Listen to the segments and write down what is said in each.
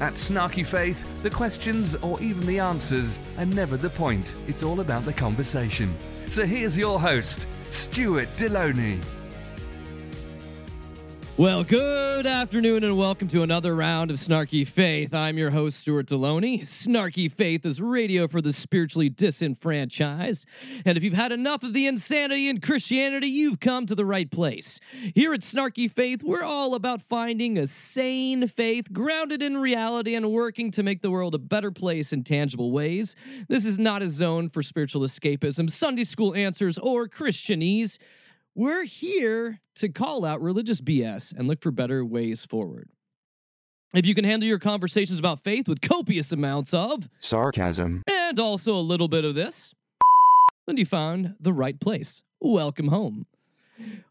At Snarky Faith, the questions or even the answers are never the point. It's all about the conversation. So here's your host, Stuart Delony. Well, good afternoon and welcome to another round of Snarky Faith. I'm your host, Stuart Delony. Snarky Faith is radio for the spiritually disenfranchised. And if you've had enough of the insanity in Christianity, you've come to the right place. Here at Snarky Faith, we're all about finding a sane faith grounded in reality and working to make the world a better place in tangible ways. This is not a zone for spiritual escapism, Sunday school answers, or Christianese. We're here to call out religious BS and look for better ways forward. If you can handle your conversations about faith with copious amounts of sarcasm and also a little bit of this, then you found the right place. Welcome home.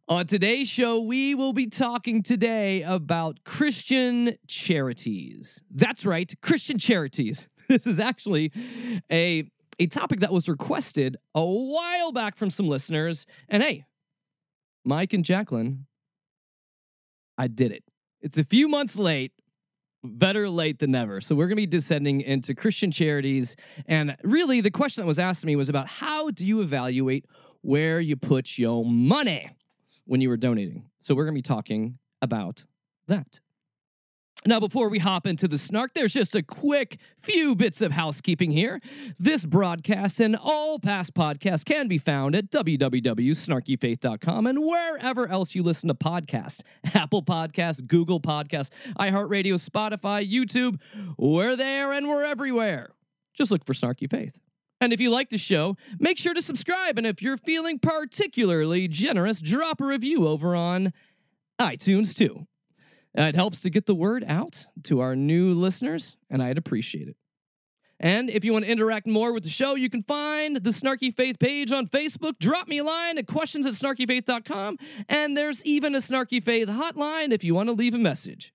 On today's show, we will be talking today about Christian charities. That's right, Christian charities. This is actually a, a topic that was requested a while back from some listeners. And hey, Mike and Jacqueline, I did it. It's a few months late, better late than never. So we're going to be descending into Christian charities. And really, the question that was asked to me was about how do you evaluate where you put your money when you were donating? So we're going to be talking about that. Now, before we hop into the snark, there's just a quick few bits of housekeeping here. This broadcast and all past podcasts can be found at www.snarkyfaith.com and wherever else you listen to podcasts Apple Podcasts, Google Podcasts, iHeartRadio, Spotify, YouTube. We're there and we're everywhere. Just look for Snarky Faith. And if you like the show, make sure to subscribe. And if you're feeling particularly generous, drop a review over on iTunes too. Uh, it helps to get the word out to our new listeners, and I'd appreciate it. And if you want to interact more with the show, you can find the Snarky Faith page on Facebook. Drop me a line at questions at snarkyfaith.com. And there's even a Snarky Faith hotline if you want to leave a message.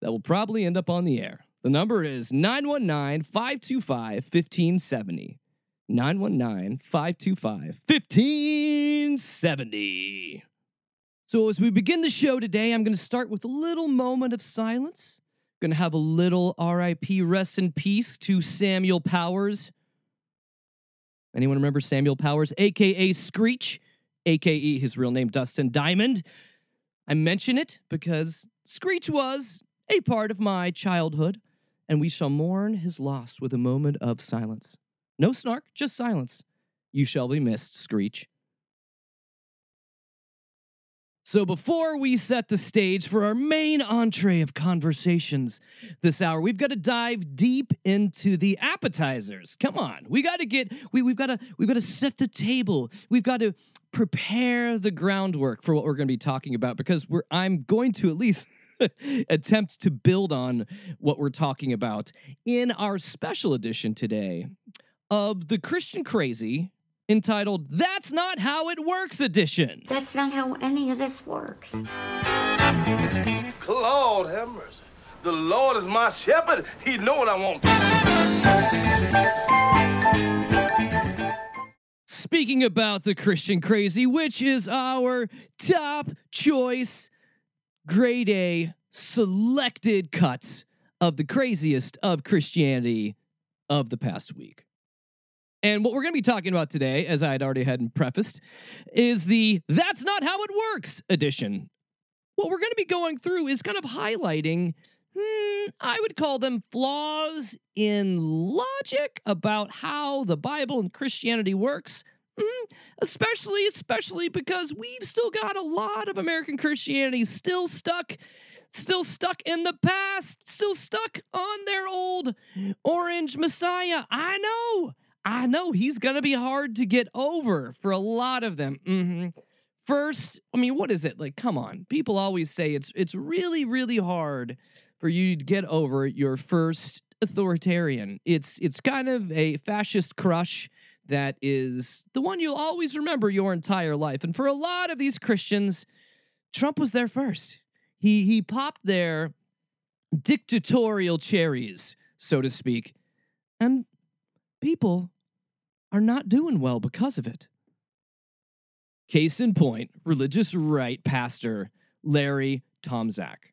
That will probably end up on the air. The number is 919 525 1570. 919 525 1570. So, as we begin the show today, I'm going to start with a little moment of silence. Going to have a little RIP, rest in peace to Samuel Powers. Anyone remember Samuel Powers, aka Screech, aka his real name, Dustin Diamond? I mention it because Screech was a part of my childhood, and we shall mourn his loss with a moment of silence. No snark, just silence. You shall be missed, Screech. So, before we set the stage for our main entree of conversations this hour, we've got to dive deep into the appetizers. Come on, we got to get we, we've got to we've got to set the table. We've got to prepare the groundwork for what we're going to be talking about because we're I'm going to at least attempt to build on what we're talking about in our special edition today of the Christian Crazy entitled That's Not How It Works Edition. That's not how any of this works. Lord have mercy. The Lord is my shepherd. He know what I want. Speaking about the Christian Crazy, which is our top choice grade A selected cuts of the craziest of Christianity of the past week. And what we're going to be talking about today, as I had already had prefaced, is the That's Not How It Works edition. What we're going to be going through is kind of highlighting, hmm, I would call them flaws in logic about how the Bible and Christianity works. Mm, especially, especially because we've still got a lot of American Christianity still stuck still stuck in the past, still stuck on their old orange messiah. I know. I know he's going to be hard to get over for a lot of them. Mm-hmm. First, I mean, what is it? Like, come on. People always say it's it's really, really hard for you to get over your first authoritarian. It's it's kind of a fascist crush that is the one you'll always remember your entire life. And for a lot of these Christians, Trump was there first. He he popped their dictatorial cherries, so to speak, and people are not doing well because of it. Case in point, religious right pastor Larry Tomczak.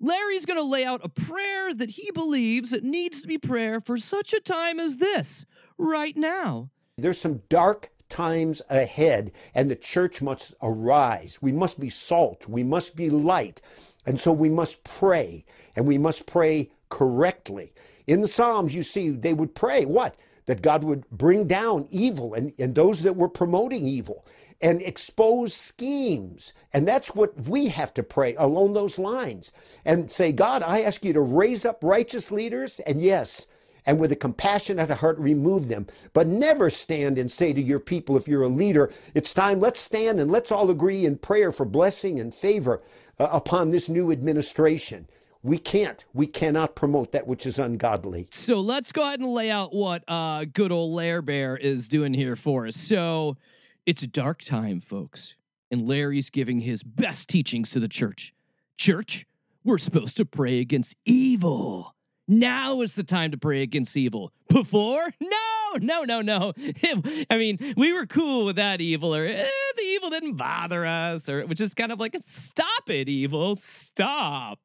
Larry's going to lay out a prayer that he believes it needs to be prayer for such a time as this, right now. There's some dark times ahead, and the church must arise. We must be salt. We must be light. And so we must pray, and we must pray correctly. In the Psalms, you see, they would pray what? That God would bring down evil and, and those that were promoting evil and expose schemes. And that's what we have to pray along those lines and say, God, I ask you to raise up righteous leaders. And yes, and with a compassionate heart remove them. But never stand and say to your people, if you're a leader, it's time, let's stand and let's all agree in prayer for blessing and favor uh, upon this new administration. We can't, we cannot promote that which is ungodly. So let's go ahead and lay out what uh, good old Lair Bear is doing here for us. So it's a dark time, folks, and Larry's giving his best teachings to the church. Church, we're supposed to pray against evil. Now is the time to pray against evil. Before? No, no, no, no. I mean, we were cool with that evil, or eh, the evil didn't bother us, or which is kind of like, stop it, evil, stop.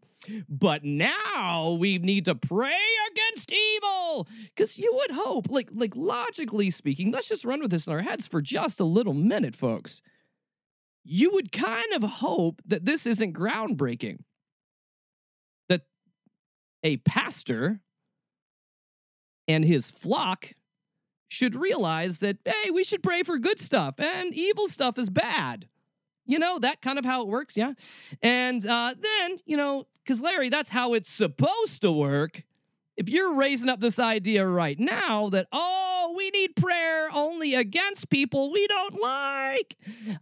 But now we need to pray against evil. Because you would hope, like, like logically speaking, let's just run with this in our heads for just a little minute, folks. You would kind of hope that this isn't groundbreaking. That a pastor and his flock should realize that, hey, we should pray for good stuff and evil stuff is bad. You know, that kind of how it works, yeah? And uh, then, you know, because Larry, that's how it's supposed to work. If you're raising up this idea right now that, oh, we need prayer only against people we don't like,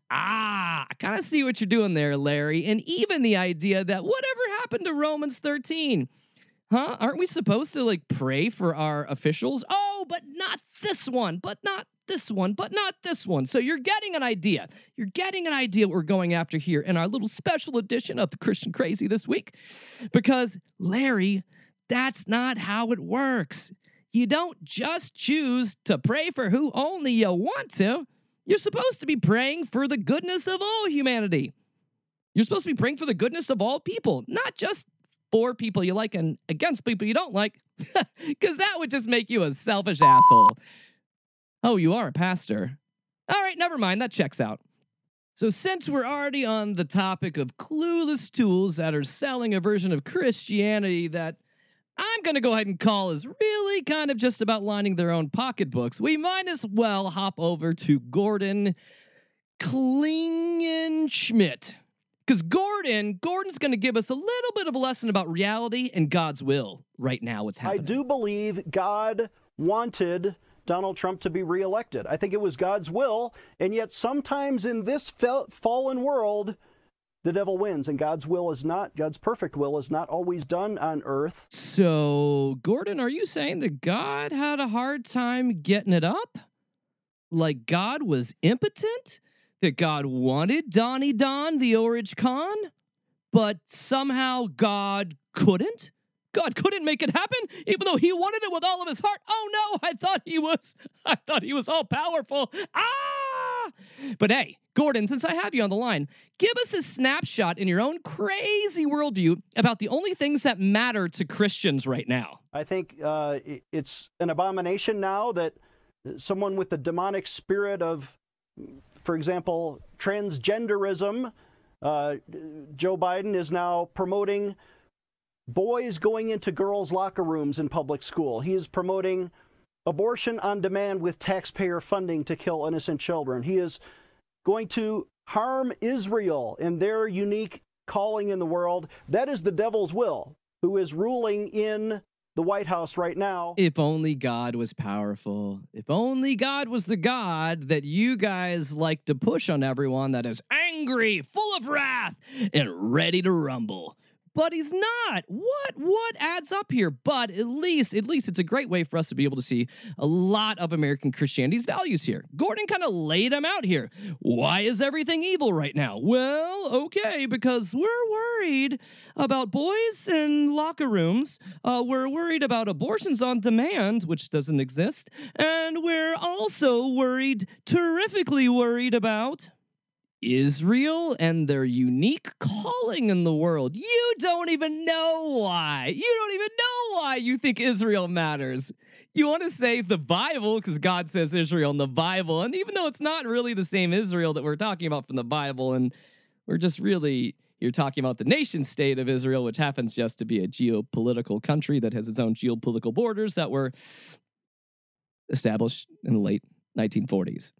ah, I kind of see what you're doing there, Larry. And even the idea that whatever happened to Romans 13? Huh? Aren't we supposed to like pray for our officials? Oh, but not this one, but not this one, but not this one. So you're getting an idea. You're getting an idea what we're going after here in our little special edition of the Christian Crazy this week. Because, Larry, that's not how it works. You don't just choose to pray for who only you want to. You're supposed to be praying for the goodness of all humanity. You're supposed to be praying for the goodness of all people, not just for people you like and against people you don't like, because that would just make you a selfish asshole. Oh, you are a pastor. All right, never mind. That checks out. So, since we're already on the topic of clueless tools that are selling a version of Christianity that I'm going to go ahead and call is really kind of just about lining their own pocketbooks, we might as well hop over to Gordon Klingenschmitt. Because Gordon, Gordon's going to give us a little bit of a lesson about reality and God's will right now. What's happening? I do believe God wanted Donald Trump to be reelected. I think it was God's will, and yet sometimes in this fallen world, the devil wins, and God's will is not, God's perfect will is not always done on earth. So, Gordon, are you saying that God had a hard time getting it up? Like God was impotent? that God wanted Donnie Don, the Orange Con, but somehow God couldn't? God couldn't make it happen, even though he wanted it with all of his heart. Oh no, I thought he was, I thought he was all powerful. Ah! But hey, Gordon, since I have you on the line, give us a snapshot in your own crazy worldview about the only things that matter to Christians right now. I think uh, it's an abomination now that someone with the demonic spirit of for example, transgenderism. Uh, Joe Biden is now promoting boys going into girls' locker rooms in public school. He is promoting abortion on demand with taxpayer funding to kill innocent children. He is going to harm Israel and their unique calling in the world. That is the devil's will, who is ruling in the White House right now. If only God was powerful. If only God was the God that you guys like to push on everyone that is angry, full of wrath, and ready to rumble. But he's not. What what adds up here? But at least at least it's a great way for us to be able to see a lot of American Christianity's values here. Gordon kind of laid them out here. Why is everything evil right now? Well, okay, because we're worried about boys in locker rooms. Uh, we're worried about abortions on demand, which doesn't exist, and we're also worried, terrifically worried about Israel and their unique calling in the world. You don't even know why. You don't even know why you think Israel matters. You want to say the Bible because God says Israel in the Bible. And even though it's not really the same Israel that we're talking about from the Bible, and we're just really, you're talking about the nation state of Israel, which happens just to be a geopolitical country that has its own geopolitical borders that were established in the late 1940s.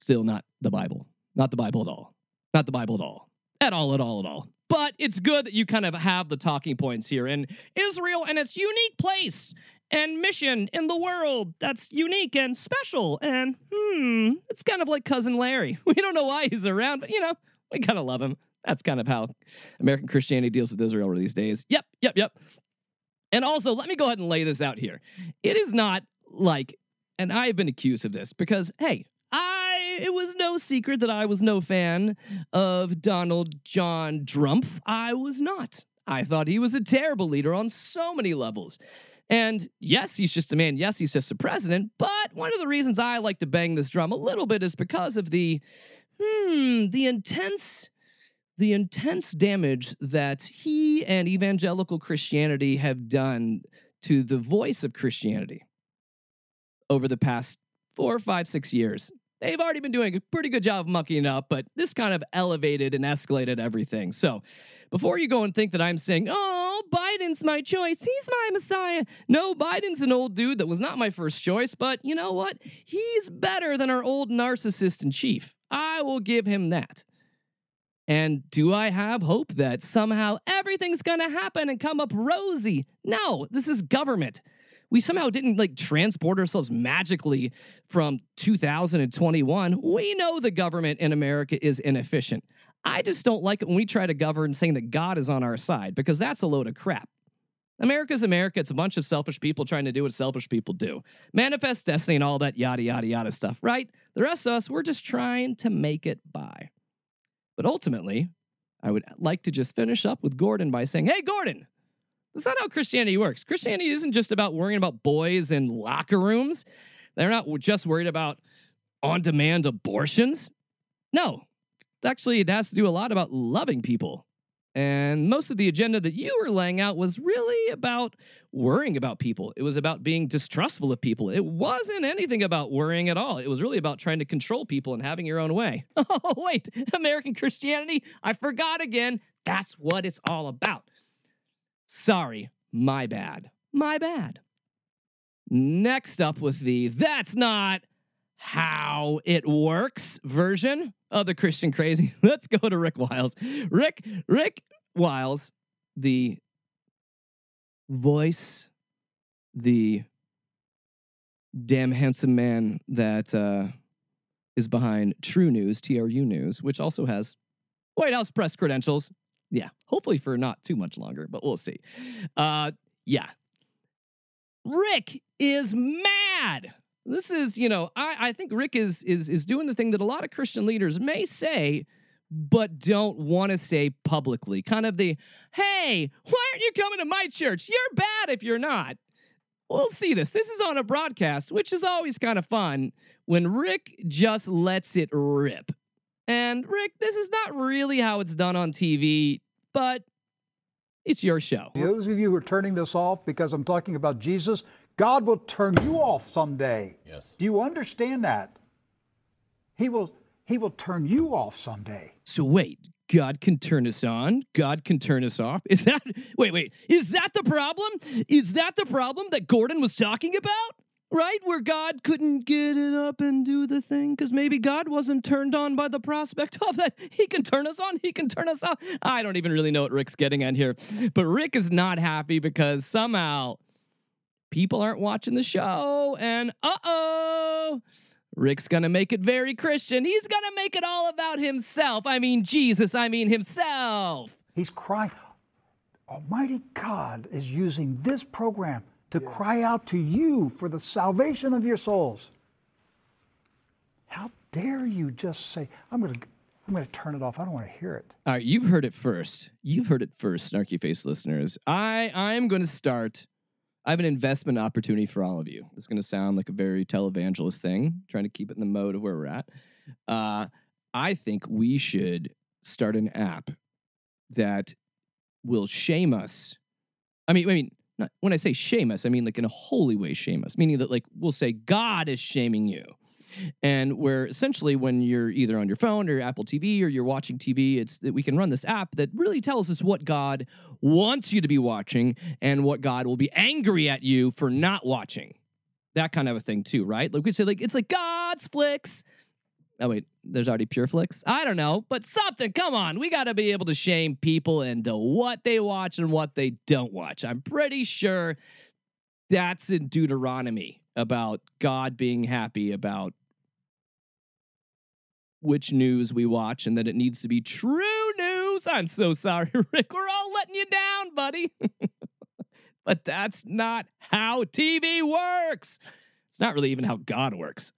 Still not the Bible. Not the Bible at all. Not the Bible at all. At all, at all, at all. But it's good that you kind of have the talking points here. And Israel and its unique place and mission in the world that's unique and special. And hmm, it's kind of like Cousin Larry. We don't know why he's around, but you know, we kind of love him. That's kind of how American Christianity deals with Israel these days. Yep, yep, yep. And also, let me go ahead and lay this out here. It is not like, and I have been accused of this because, hey, it was no secret that I was no fan of Donald John Trump. I was not. I thought he was a terrible leader on so many levels. And yes, he's just a man. Yes, he's just a president. But one of the reasons I like to bang this drum a little bit is because of the, hmm, the intense, the intense damage that he and evangelical Christianity have done to the voice of Christianity over the past four, five, six years. They've already been doing a pretty good job of mucking it up, but this kind of elevated and escalated everything. So before you go and think that I'm saying, oh, Biden's my choice, he's my messiah. No, Biden's an old dude that was not my first choice, but you know what? He's better than our old narcissist in chief. I will give him that. And do I have hope that somehow everything's to happen and come up rosy? No, this is government we somehow didn't like transport ourselves magically from 2021. We know the government in America is inefficient. I just don't like it when we try to govern saying that God is on our side because that's a load of crap. America's America. It's a bunch of selfish people trying to do what selfish people do. Manifest destiny and all that yada, yada, yada stuff, right? The rest of us, we're just trying to make it by. But ultimately, I would like to just finish up with Gordon by saying, hey, Gordon, that's not how Christianity works. Christianity isn't just about worrying about boys in locker rooms. They're not just worried about on demand abortions. No, actually, it has to do a lot about loving people. And most of the agenda that you were laying out was really about worrying about people. It was about being distrustful of people. It wasn't anything about worrying at all. It was really about trying to control people and having your own way. Oh, wait, American Christianity? I forgot again. That's what it's all about. Sorry, my bad. My bad. Next up with the that's not how it works version of the Christian crazy. Let's go to Rick Wiles. Rick Rick Wiles, the voice, the damn handsome man that uh, is behind True News, TRU News, which also has White House press credentials. Yeah, hopefully for not too much longer, but we'll see. Uh, yeah. Rick is mad. This is, you know, I, I think Rick is is is doing the thing that a lot of Christian leaders may say, but don't want to say publicly. Kind of the, hey, why aren't you coming to my church? You're bad if you're not. We'll see this. This is on a broadcast, which is always kind of fun when Rick just lets it rip. And Rick, this is not really how it's done on TV, but it's your show. Those of you who are turning this off because I'm talking about Jesus, God will turn you off someday. Yes. Do you understand that? He will he will turn you off someday. So wait, God can turn us on. God can turn us off. Is that wait, wait. Is that the problem? Is that the problem that Gordon was talking about? Right? Where God couldn't get it up and do the thing because maybe God wasn't turned on by the prospect of that. He can turn us on, he can turn us off. I don't even really know what Rick's getting at here, but Rick is not happy because somehow people aren't watching the show, and uh oh. Rick's gonna make it very Christian. He's gonna make it all about himself. I mean, Jesus, I mean, himself. He's crying. Almighty God is using this program to cry out to you for the salvation of your souls. How dare you just say, I'm going to I'm going to turn it off. I don't want to hear it. All right, you've heard it first. You've heard it first, Snarky Faith listeners. I I'm going to start. I have an investment opportunity for all of you. It's going to sound like a very televangelist thing, trying to keep it in the mode of where we're at. Uh, I think we should start an app that will shame us. I mean, I mean, not, when I say shame us, I mean like in a holy way shame us, meaning that like we'll say God is shaming you. And where essentially when you're either on your phone or Apple TV or you're watching TV, it's that we can run this app that really tells us what God wants you to be watching and what God will be angry at you for not watching. That kind of a thing too, right? Like we say like it's like God's flicks. Oh wait, there's already PureFlix. I don't know, but something. Come on, we got to be able to shame people into what they watch and what they don't watch. I'm pretty sure that's in Deuteronomy about God being happy about which news we watch and that it needs to be true news. I'm so sorry, Rick. We're all letting you down, buddy. but that's not how TV works. It's not really even how God works.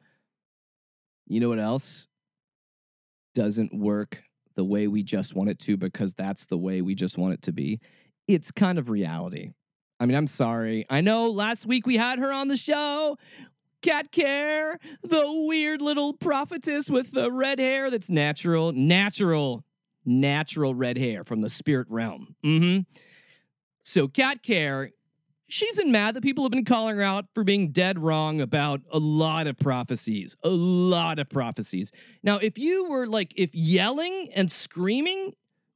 You know what else doesn't work the way we just want it to because that's the way we just want it to be? It's kind of reality. I mean, I'm sorry. I know last week we had her on the show. Kat Kerr, the weird little prophetess with the red hair that's natural, natural, natural red hair from the spirit realm. Mm-hmm. So Kat Kerr, she's been mad that people have been calling her out for being dead wrong about a lot of prophecies, a lot of prophecies. Now, if you were like, if yelling and screaming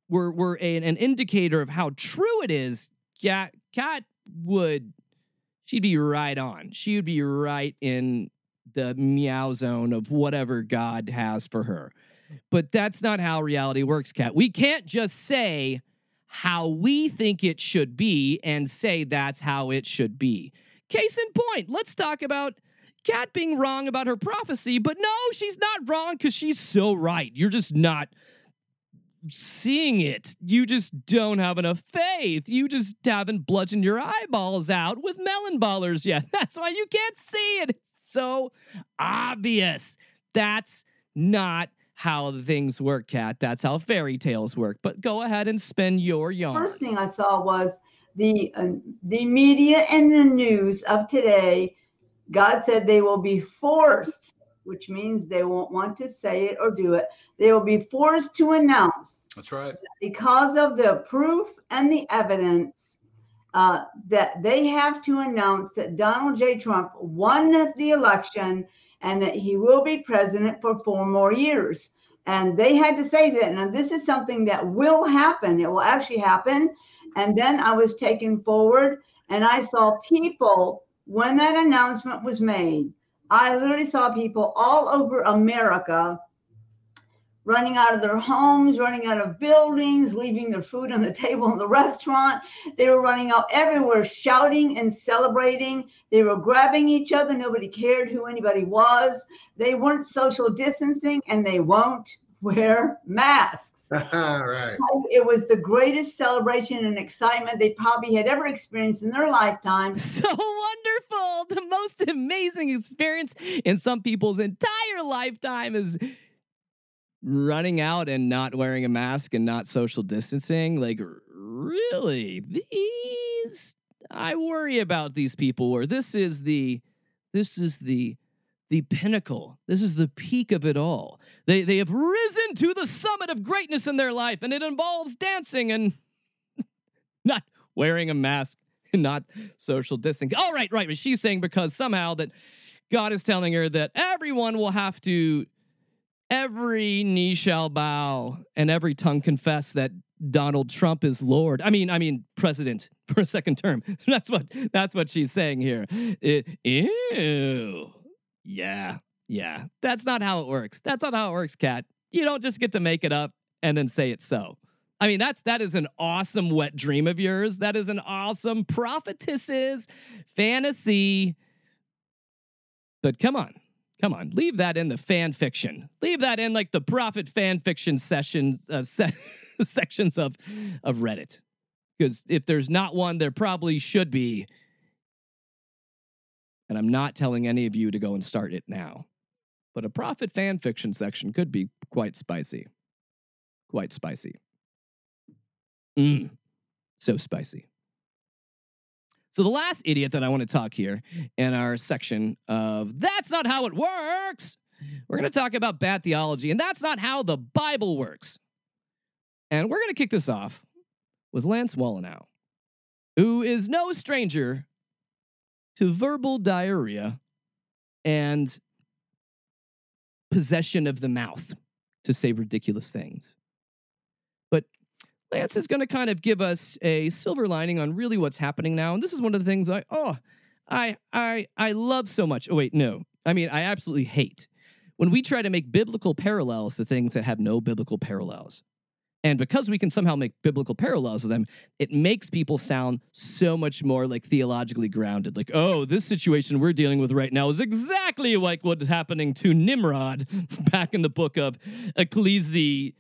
were were a, an indicator of how true it is, Cat Cat would she'd be right on. She would be right in the meow zone of whatever God has for her. But that's not how reality works, Kat. We can't just say how we think it should be and say that's how it should be. Case in point, let's talk about Kat being wrong about her prophecy, but no, she's not wrong because she's so right. You're just not seeing it. You just don't have enough faith. You just haven't bludgeoned your eyeballs out with melon ballers yet. That's why you can't see it. It's so obvious. That's not how things work, Kat. That's how fairy tales work. But go ahead and spin your yarn. First thing I saw was the uh, the media and the news of today. God said they will be forced which means they won't want to say it or do it. They will be forced to announce. That's right. Because of the proof and the evidence uh, that they have to announce that Donald J. Trump won the election and that he will be president for four more years. And they had to say that. Now, this is something that will happen. It will actually happen. And then I was taken forward and I saw people when that announcement was made I literally saw people all over America running out of their homes, running out of buildings, leaving their food on the table in the restaurant. They were running out everywhere, shouting and celebrating. They were grabbing each other. Nobody cared who anybody was. They weren't social distancing and they won't wear masks. right. It was the greatest celebration and excitement they probably had ever experienced in their lifetime. So wonderful. The most amazing experience in some people's entire lifetime is running out and not wearing a mask and not social distancing. Like, really? These I worry about these people where this is the this is the the pinnacle. This is the peak of it all. They, they have risen to the summit of greatness in their life, and it involves dancing and not wearing a mask and not social distancing. All right, right. But she's saying because somehow that God is telling her that everyone will have to, every knee shall bow and every tongue confess that Donald Trump is Lord. I mean, I mean, president for a second term. That's what that's what she's saying here. Ew. Yeah, yeah. That's not how it works. That's not how it works, Kat. You don't just get to make it up and then say it so. I mean, that's that is an awesome wet dream of yours. That is an awesome prophetess's fantasy. But come on, come on, leave that in the fan fiction. Leave that in like the prophet fan fiction sessions uh, se- sections of of Reddit. Because if there's not one, there probably should be. And I'm not telling any of you to go and start it now. But a prophet fan fiction section could be quite spicy. Quite spicy. Mmm. So spicy. So, the last idiot that I want to talk here in our section of That's Not How It Works, we're going to talk about bad theology, and that's not how the Bible works. And we're going to kick this off with Lance Wallnau, who is no stranger to verbal diarrhea and possession of the mouth to say ridiculous things. Lance is going to kind of give us a silver lining on really what's happening now. And this is one of the things I, oh, I, I, I love so much. Oh, wait, no. I mean, I absolutely hate when we try to make biblical parallels to things that have no biblical parallels. And because we can somehow make biblical parallels with them, it makes people sound so much more like theologically grounded. Like, oh, this situation we're dealing with right now is exactly like what's happening to Nimrod back in the book of Ecclesiastes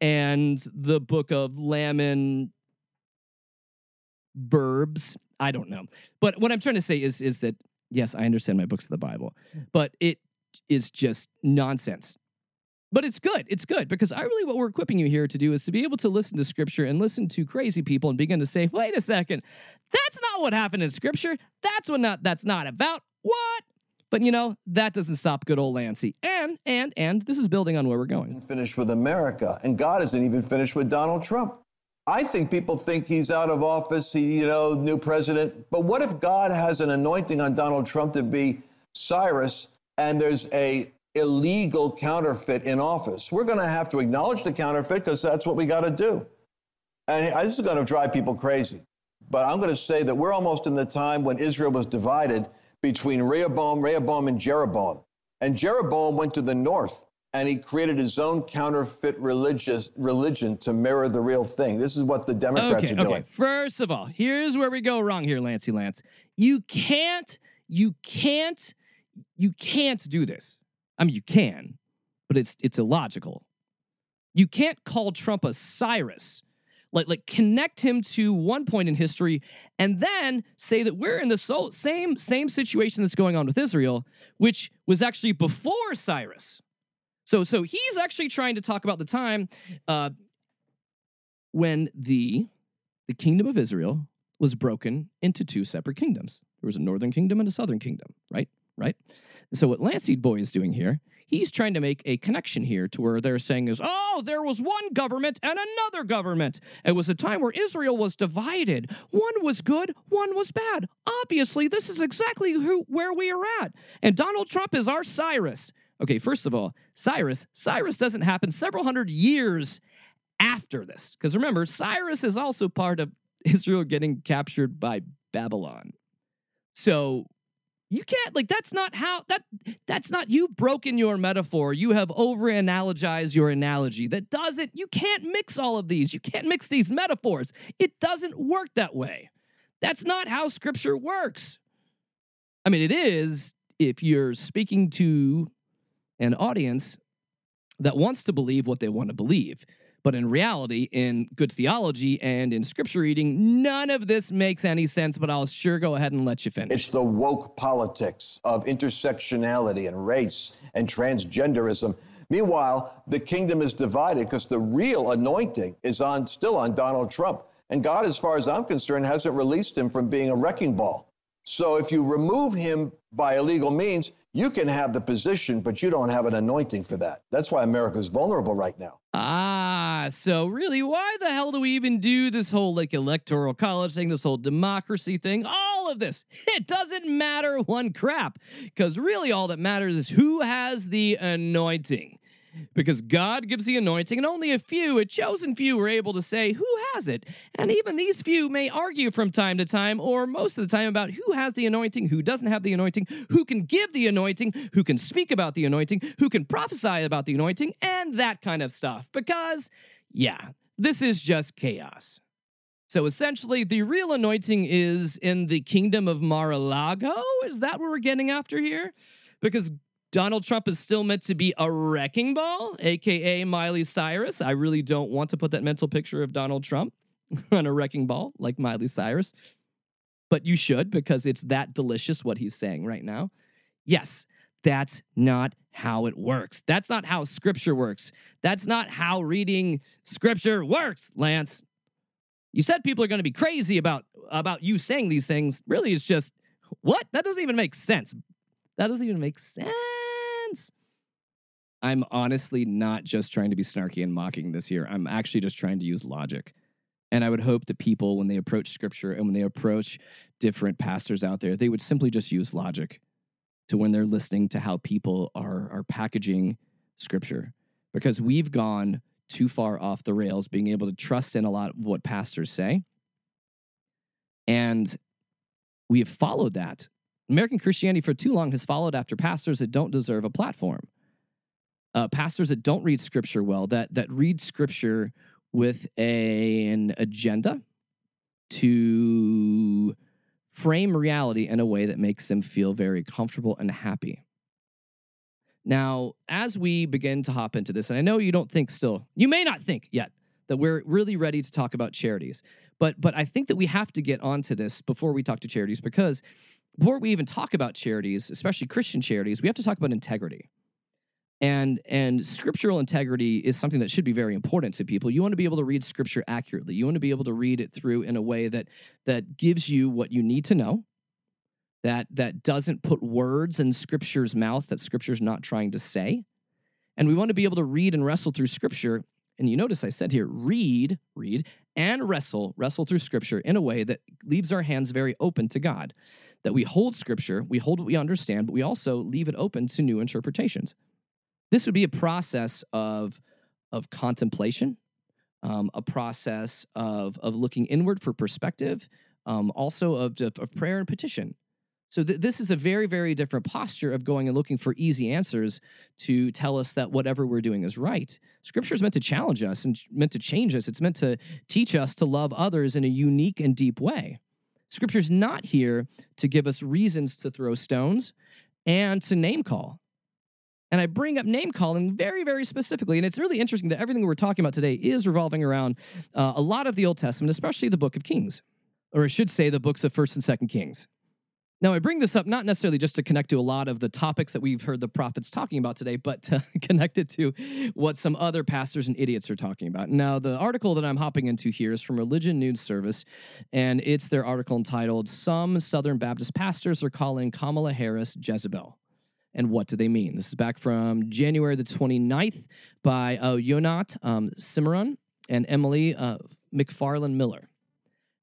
and the book of Laman Burbs. I don't know. But what I'm trying to say is, is that, yes, I understand my books of the Bible, hmm. but it is just nonsense but it's good. It's good because I really what we're equipping you here to do is to be able to listen to scripture and listen to crazy people and begin to say, wait a second, that's not what happened in scripture. That's what not that's not about. What? But you know, that doesn't stop good old Lancy. And and and this is building on where we're going. Finished with America. And God isn't even finished with Donald Trump. I think people think he's out of office, he, you know, new president. But what if God has an anointing on Donald Trump to be Cyrus and there's a illegal counterfeit in office. We're going to have to acknowledge the counterfeit because that's what we got to do. And this is going to drive people crazy. But I'm going to say that we're almost in the time when Israel was divided between Rehoboam, Rehoboam, and Jeroboam. And Jeroboam went to the north and he created his own counterfeit religious religion to mirror the real thing. This is what the Democrats okay, are doing. Okay. First of all, here's where we go wrong here, Lancy Lance. You can't, you can't, you can't do this. I mean, you can, but it's it's illogical. You can't call Trump a Cyrus. Like, like connect him to one point in history and then say that we're in the so, same same situation that's going on with Israel, which was actually before Cyrus. So so he's actually trying to talk about the time uh, when the the kingdom of Israel was broken into two separate kingdoms. There was a northern kingdom and a southern kingdom, right? Right? So what Lanceed Boy is doing here, he's trying to make a connection here to where they're saying is, oh, there was one government and another government. It was a time where Israel was divided. One was good, one was bad. Obviously, this is exactly who, where we are at. And Donald Trump is our Cyrus. Okay, first of all, Cyrus, Cyrus doesn't happen several hundred years after this. Because remember, Cyrus is also part of Israel getting captured by Babylon. So you can't like that's not how that that's not you've broken your metaphor. You have over analogized your analogy. That doesn't you can't mix all of these. You can't mix these metaphors. It doesn't work that way. That's not how scripture works. I mean, it is if you're speaking to an audience that wants to believe what they want to believe. But in reality, in good theology and in scripture reading, none of this makes any sense, but I'll sure go ahead and let you finish. It's the woke politics of intersectionality and race and transgenderism. Meanwhile, the kingdom is divided because the real anointing is on still on Donald Trump. And God, as far as I'm concerned, hasn't released him from being a wrecking ball. So if you remove him by illegal means, you can have the position, but you don't have an anointing for that. That's why America's vulnerable right now. Ah, so really, why the hell do we even do this whole like electoral college thing, this whole democracy thing, all of this? It doesn't matter one crap. Because really, all that matters is who has the anointing because God gives the anointing, and only a few, a chosen few, are able to say who has it. And even these few may argue from time to time, or most of the time, about who has the anointing, who doesn't have the anointing, who can give the anointing, who can speak about the anointing, who can prophesy about the anointing, and that kind of stuff. Because, yeah, this is just chaos. So essentially, the real anointing is in the kingdom of Mar a Lago. Is that what we're getting after here? Because Donald Trump is still meant to be a wrecking ball, aka Miley Cyrus. I really don't want to put that mental picture of Donald Trump on a wrecking ball like Miley Cyrus, but you should because it's that delicious what he's saying right now. Yes, that's not how it works. That's not how scripture works. That's not how reading scripture works, Lance. You said people are going to be crazy about about you saying these things. Really, it's just what? That doesn't even make sense. That doesn't even make sense. I'm honestly not just trying to be snarky and mocking this year. I'm actually just trying to use logic. And I would hope that people, when they approach scripture and when they approach different pastors out there, they would simply just use logic to when they're listening to how people are, are packaging scripture. Because we've gone too far off the rails being able to trust in a lot of what pastors say. And we have followed that. American Christianity for too long has followed after pastors that don't deserve a platform. Uh, pastors that don't read scripture well, that that read scripture with a, an agenda to frame reality in a way that makes them feel very comfortable and happy. Now, as we begin to hop into this, and I know you don't think still, you may not think yet that we're really ready to talk about charities, but but I think that we have to get onto this before we talk to charities because before we even talk about charities, especially Christian charities, we have to talk about integrity. And and scriptural integrity is something that should be very important to people. You want to be able to read scripture accurately. You want to be able to read it through in a way that that gives you what you need to know. That that doesn't put words in scripture's mouth that scripture's not trying to say. And we want to be able to read and wrestle through scripture. And you notice I said here, read, read, and wrestle, wrestle through scripture in a way that leaves our hands very open to God. That we hold scripture, we hold what we understand, but we also leave it open to new interpretations. This would be a process of, of contemplation, um, a process of, of looking inward for perspective, um, also of, of, of, prayer and petition. So th- this is a very, very different posture of going and looking for easy answers to tell us that whatever we're doing is right. Scripture is meant to challenge us and meant to change us. It's meant to teach us to love others in a unique and deep way. Scripture's not here to give us reasons to throw stones and to name call. And I bring up name calling very, very specifically. And it's really interesting that everything we're talking about today is revolving around uh, a lot of the Old Testament, especially the book of Kings, or I should say the books of 1st and 2nd Kings. Now, I bring this up not necessarily just to connect to a lot of the topics that we've heard the prophets talking about today, but to connect it to what some other pastors and idiots are talking about. Now, the article that I'm hopping into here is from Religion News Service, and it's their article entitled Some Southern Baptist Pastors Are Calling Kamala Harris Jezebel and what do they mean? This is back from January the 29th by uh, Yonat um, Shimron and Emily uh, McFarland Miller.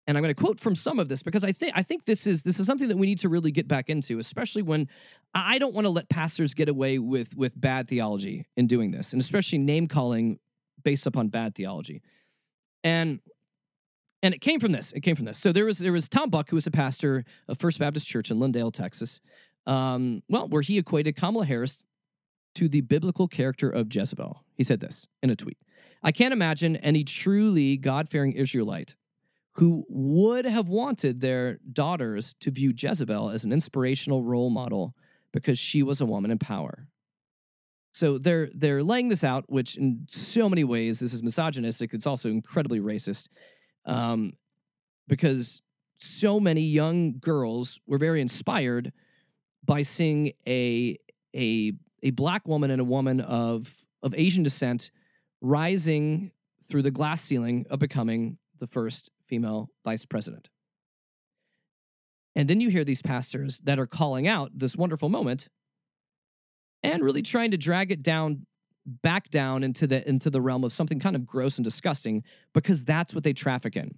And I'm going to quote from some of this because I think I think this is this is something that we need to really get back into, especially when I don't want to let pastors get away with with bad theology in doing this, and especially name calling based upon bad theology. And and it came from this. It came from this. So there was there was Tom Buck, who was a pastor of First Baptist Church in Lindale, Texas, um, well, where he equated Kamala Harris to the biblical character of Jezebel. He said this in a tweet I can't imagine any truly God fearing Israelite who would have wanted their daughters to view Jezebel as an inspirational role model because she was a woman in power. So they're they're laying this out, which in so many ways this is misogynistic. It's also incredibly racist, um, because so many young girls were very inspired by seeing a a a black woman and a woman of of Asian descent rising through the glass ceiling of becoming the first female vice president. And then you hear these pastors that are calling out this wonderful moment and really trying to drag it down back down into the into the realm of something kind of gross and disgusting because that's what they traffic in.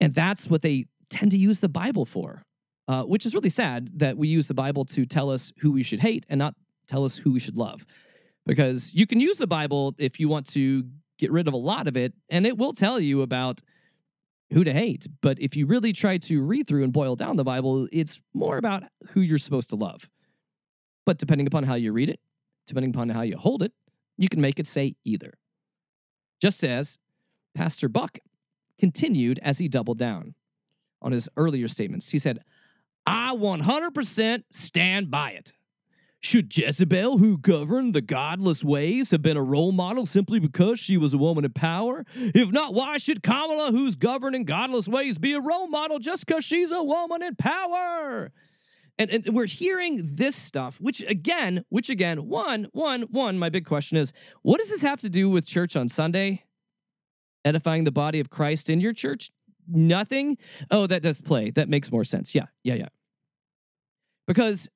And that's what they tend to use the Bible for uh, which is really sad that we use the Bible to tell us who we should hate and not tell us who we should love. Because you can use the Bible if you want to get rid of a lot of it, and it will tell you about who to hate. But if you really try to read through and boil down the Bible, it's more about who you're supposed to love. But depending upon how you read it, depending upon how you hold it, you can make it say either. Just as Pastor Buck continued as he doubled down on his earlier statements. He said, I 100% stand by it. Should Jezebel, who governed the godless ways, have been a role model simply because she was a woman in power? If not, why should Kamala, who's governed in godless ways, be a role model just because she's a woman in power? And, and we're hearing this stuff, which again, which again, one, one, one, my big question is, what does this have to do with church on Sunday? Edifying the body of Christ in your church? Nothing? Oh, that does play. That makes more sense. Yeah, yeah, yeah. Because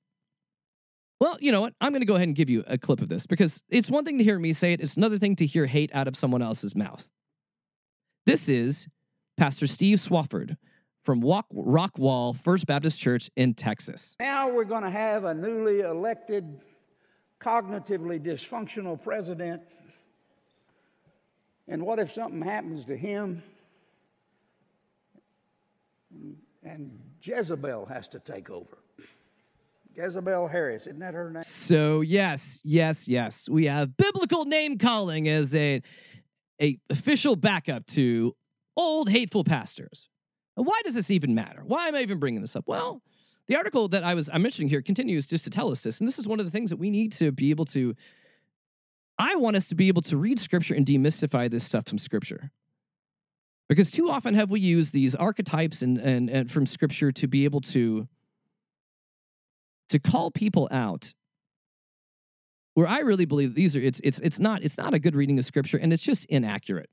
well, you know what? I'm going to go ahead and give you a clip of this because it's one thing to hear me say it, it's another thing to hear hate out of someone else's mouth. This is Pastor Steve Swafford from Walk, Rockwall First Baptist Church in Texas. Now we're going to have a newly elected, cognitively dysfunctional president. And what if something happens to him and Jezebel has to take over? Jezebel Harris, isn't that her name? So yes, yes, yes, we have biblical name calling as a a official backup to old hateful pastors. Why does this even matter? Why am I even bringing this up? Well, the article that I was I'm mentioning here continues just to tell us this, and this is one of the things that we need to be able to. I want us to be able to read Scripture and demystify this stuff from Scripture. Because too often have we used these archetypes and, and, and from Scripture to be able to to call people out where I really believe these are it's it's it's not it's not a good reading of scripture and it's just inaccurate.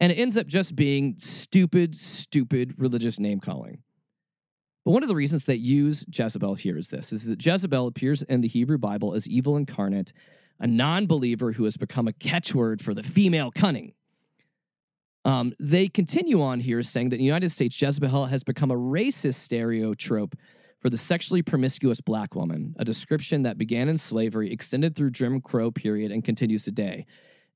And it ends up just being stupid, stupid religious name calling. But one of the reasons that use Jezebel here is this is that Jezebel appears in the Hebrew Bible as evil incarnate, a non-believer who has become a catchword for the female cunning. Um, they continue on here saying that in the United States, Jezebel has become a racist stereotype for the sexually promiscuous black woman, a description that began in slavery, extended through Jim Crow period, and continues today.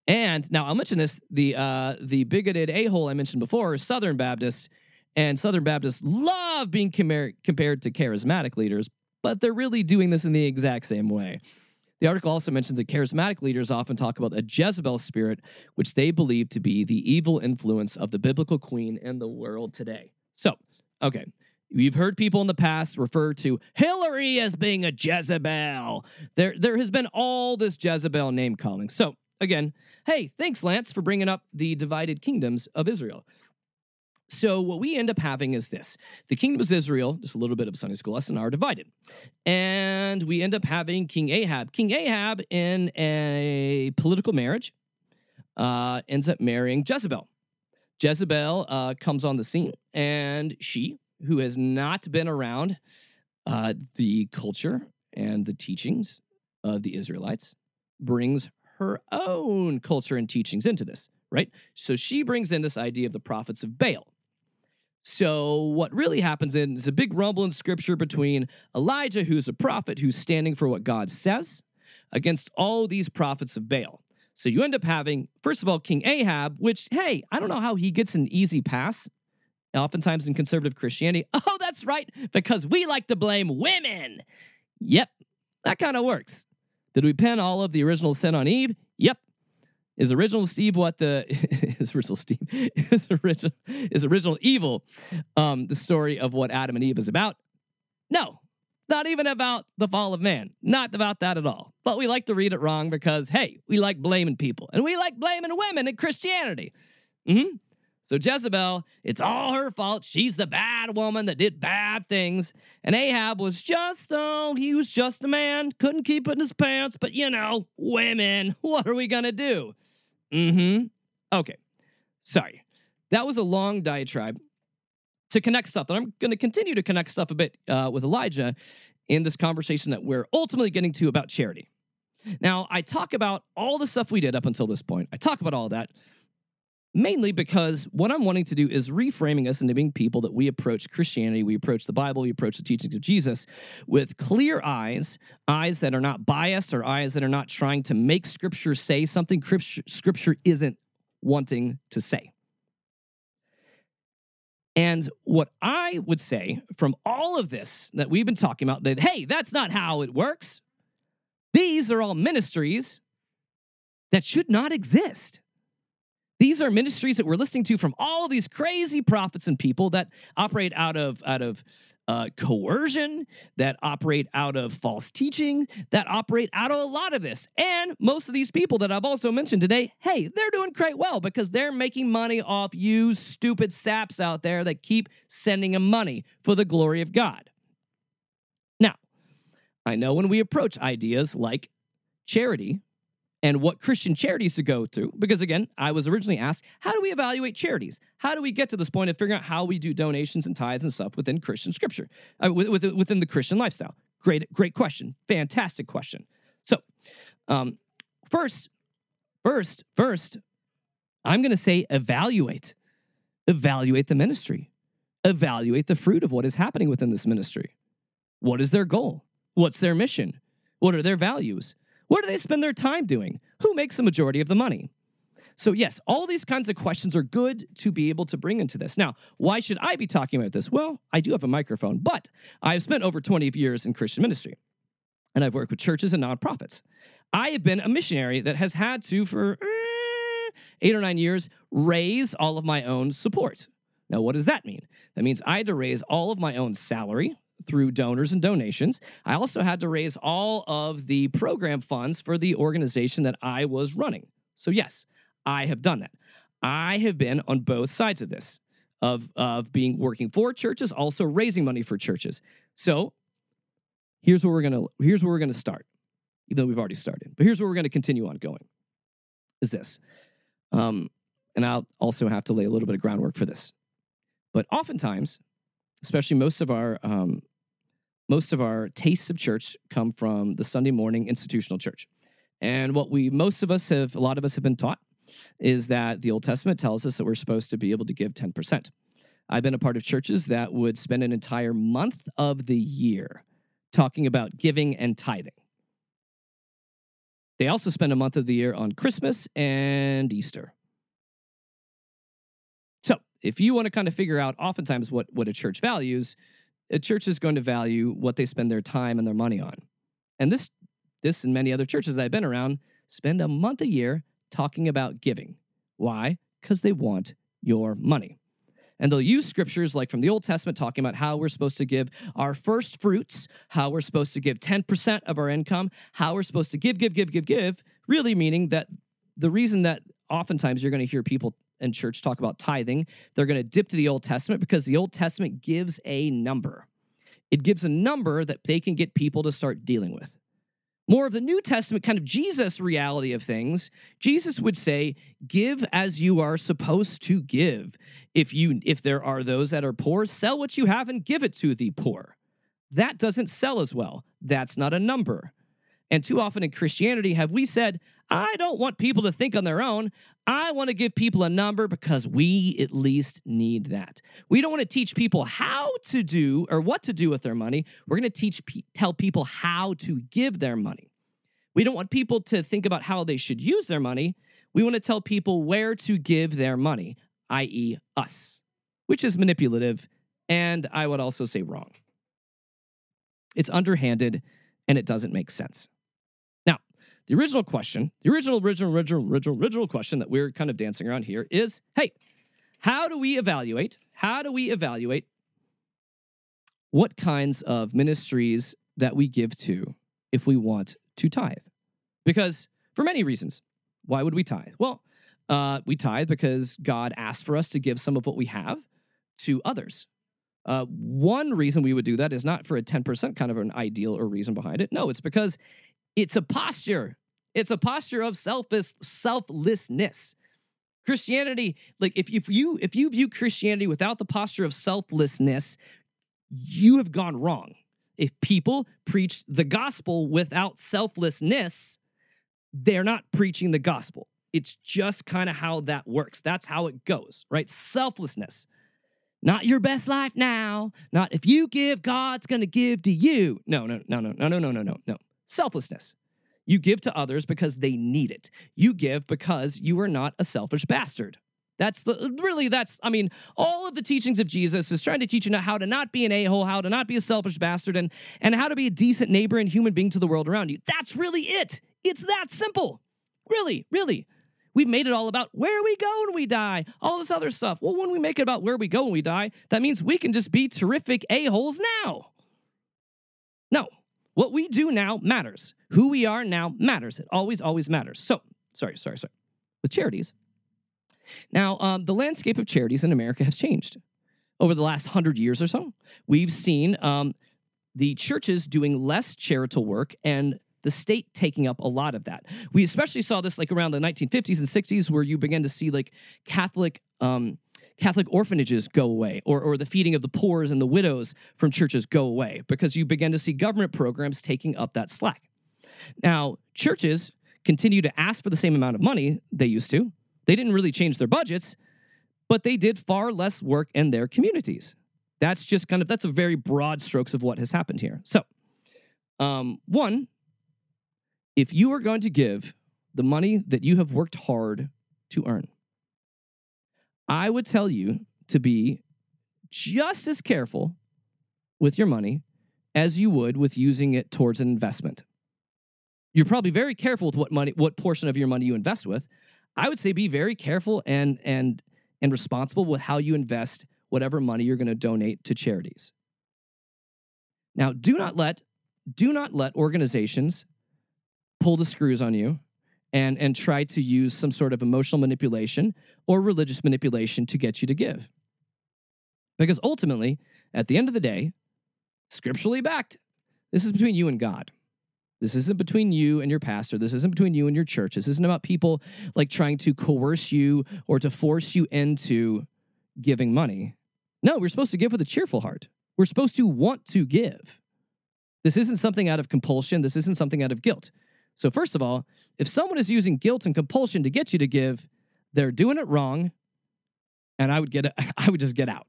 And now I'll mention this: the uh, the bigoted a hole I mentioned before Southern Baptist, and Southern Baptists love being com- compared to charismatic leaders, but they're really doing this in the exact same way. The article also mentions that charismatic leaders often talk about a Jezebel spirit, which they believe to be the evil influence of the biblical queen in the world today. So, okay, We've heard people in the past refer to Hillary as being a Jezebel. There, there has been all this Jezebel name calling. So, again, hey, thanks, Lance, for bringing up the divided kingdoms of Israel. So, what we end up having is this the kingdoms of Israel, just a little bit of Sunday school lesson, are divided. And we end up having King Ahab. King Ahab, in a political marriage, uh, ends up marrying Jezebel. Jezebel uh, comes on the scene, and she who has not been around uh, the culture and the teachings of the Israelites brings her own culture and teachings into this, right? So she brings in this idea of the prophets of Baal. So what really happens is a big rumble in scripture between Elijah, who's a prophet who's standing for what God says, against all these prophets of Baal. So you end up having, first of all, King Ahab, which, hey, I don't know how he gets an easy pass oftentimes in conservative Christianity. Oh, that's right, because we like to blame women. Yep, that kind of works. Did we pin all of the original sin on Eve? Yep. Is original Steve what the is original Steve is original is original evil um, the story of what Adam and Eve is about? No, not even about the fall of man. Not about that at all. But we like to read it wrong because hey, we like blaming people and we like blaming women in Christianity. Mm-hmm. So Jezebel, it's all her fault. She's the bad woman that did bad things. And Ahab was just, oh, he was just a man. Couldn't keep it in his pants. But you know, women, what are we to do? Mm hmm. Okay. Sorry. That was a long diatribe to connect stuff. And I'm to continue to connect stuff a bit uh, with Elijah in this conversation that we're ultimately getting to about charity. Now, I talk about all the stuff we did up until this point. I talk about all that mainly because what I'm wanting to do is reframing us into being people that we approach Christianity, we approach the Bible, we approach the teachings of Jesus with clear eyes, eyes that are not biased or eyes that are not trying to make Scripture say something Scripture isn't wanting to say. And what I would say from all of this that we've been talking about, that, hey, that's not how it works. These are all ministries that should not exist. These are ministries that we're listening to from all these crazy prophets and people that operate out of out of uh, coercion, that operate out of false teaching, that operate out of a lot of this. And most of these people that I've also mentioned today, hey, they're doing quite well because they're making money off you stupid saps out there that keep sending them money for the glory of God. Now, I know when we approach ideas like charity and what Christian charities to go through. Because again, I was originally asked, how do we evaluate charities? How do we get to this point of figuring out how we do donations and tithes and stuff within Christian scripture, uh, within, the Christian lifestyle? Great, great question. Fantastic question. So, um, first, first, first, I'm going to say evaluate. Evaluate the ministry. Evaluate the fruit of what is happening within this ministry. What is their goal? What's their mission? What are their values? What do they spend their time doing? Who makes the majority of the money? So, yes, all these kinds of questions are good to be able to bring into this. Now, why should I be talking about this? Well, I do have a microphone, but I've spent over 20 years in Christian ministry and I've worked with churches and nonprofits. I have been a missionary that has had to, for eh, eight or nine years, raise all of my own support. Now, what does that mean? That means I had to raise all of my own salary, through donors and donations. I also had to raise all of the program funds for the organization that I was running. So, yes, I have done that. I have been on both sides of this of, of being working for churches, also raising money for churches. So, here's where we're gonna here's where we're gonna start, even though we've already started. But here's where we're gonna continue on going. Is this. Um, and I'll also have to lay a little bit of groundwork for this. But oftentimes, especially most of our um, most of our tastes of church come from the Sunday morning institutional church. And what we most of us have, a lot of us have been taught, is that the Old Testament tells us that we're supposed to be able to give 10%. I've been a part of churches that would spend an entire month of the year talking about giving and tithing. They also spend a month of the year on Christmas and Easter. If you want to kind of figure out oftentimes what, what a church values, a church is going to value what they spend their time and their money on. And this, this and many other churches that I've been around spend a month a year talking about giving. Why? Because they want your money. And they'll use scriptures like from the Old Testament talking about how we're supposed to give our first fruits, how we're supposed to give 10% of our income, how we're supposed to give, give, give, give, give, really meaning that the reason that oftentimes you're going to hear people in church talk about tithing, they're going to dip to the Old Testament because the Old Testament gives a number. It gives a number that they can get people to start dealing with. More of the New Testament kind of Jesus reality of things, Jesus would say, "Give as you are supposed to give. If you if there are those that are poor, sell what you have and give it to the poor." That doesn't sell as well. That's not a number. And too often in Christianity have we said, I don't want people to think on their own. I want to give people a number because we at least need that. We don't want to teach people how to do or what to do with their money. We're going to teach tell people how to give their money. We don't want people to think about how they should use their money. We want to tell people where to give their money, i.e., us, which is manipulative and I would also say wrong. It's underhanded and it doesn't make sense. The original question, the original, original, original, original, original question that we're kind of dancing around here is hey, how do we evaluate? How do we evaluate what kinds of ministries that we give to if we want to tithe? Because for many reasons, why would we tithe? Well, uh, we tithe because God asked for us to give some of what we have to others. Uh, one reason we would do that is not for a 10% kind of an ideal or reason behind it. No, it's because it's a posture. It's a posture of selfless, selflessness. Christianity, like if, if you if you view Christianity without the posture of selflessness, you have gone wrong. If people preach the gospel without selflessness, they're not preaching the gospel. It's just kind of how that works. That's how it goes, right? Selflessness. Not your best life now. Not if you give, God's going to give to you. No, no, no, no, no, no, no, no, no, no. Selflessness. You give to others because they need it. You give because you are not a selfish bastard. That's the really that's I mean all of the teachings of Jesus is trying to teach you how to not be an a-hole, how to not be a selfish bastard and and how to be a decent neighbor and human being to the world around you. That's really it. It's that simple. Really, really. We've made it all about where we go when we die, all this other stuff. Well, when we make it about where we go when we die, that means we can just be terrific a-holes now. No, what we do now matters. Who we are now matters. It always, always matters. So, sorry, sorry, sorry. With charities. Now, um, the landscape of charities in America has changed over the last hundred years or so. We've seen um, the churches doing less charitable work and the state taking up a lot of that. We especially saw this like around the 1950s and 60s, where you began to see like Catholic um, Catholic orphanages go away, or or the feeding of the poor and the widows from churches go away, because you begin to see government programs taking up that slack. Now, churches continue to ask for the same amount of money they used to. They didn't really change their budgets, but they did far less work in their communities. That's just kind of that's a very broad strokes of what has happened here. So, um, one, if you are going to give the money that you have worked hard to earn, I would tell you to be just as careful with your money as you would with using it towards an investment. You're probably very careful with what money, what portion of your money you invest with. I would say be very careful and and and responsible with how you invest whatever money you're going to donate to charities. Now, do not let do not let organizations pull the screws on you and and try to use some sort of emotional manipulation or religious manipulation to get you to give. Because ultimately, at the end of the day, scripturally backed, this is between you and God. This isn't between you and your pastor. This isn't between you and your church. This isn't about people like trying to coerce you or to force you into giving money. No, we're supposed to give with a cheerful heart. We're supposed to want to give. This isn't something out of compulsion. This isn't something out of guilt. So, first of all, if someone is using guilt and compulsion to get you to give, they're doing it wrong. And I would get I would just get out.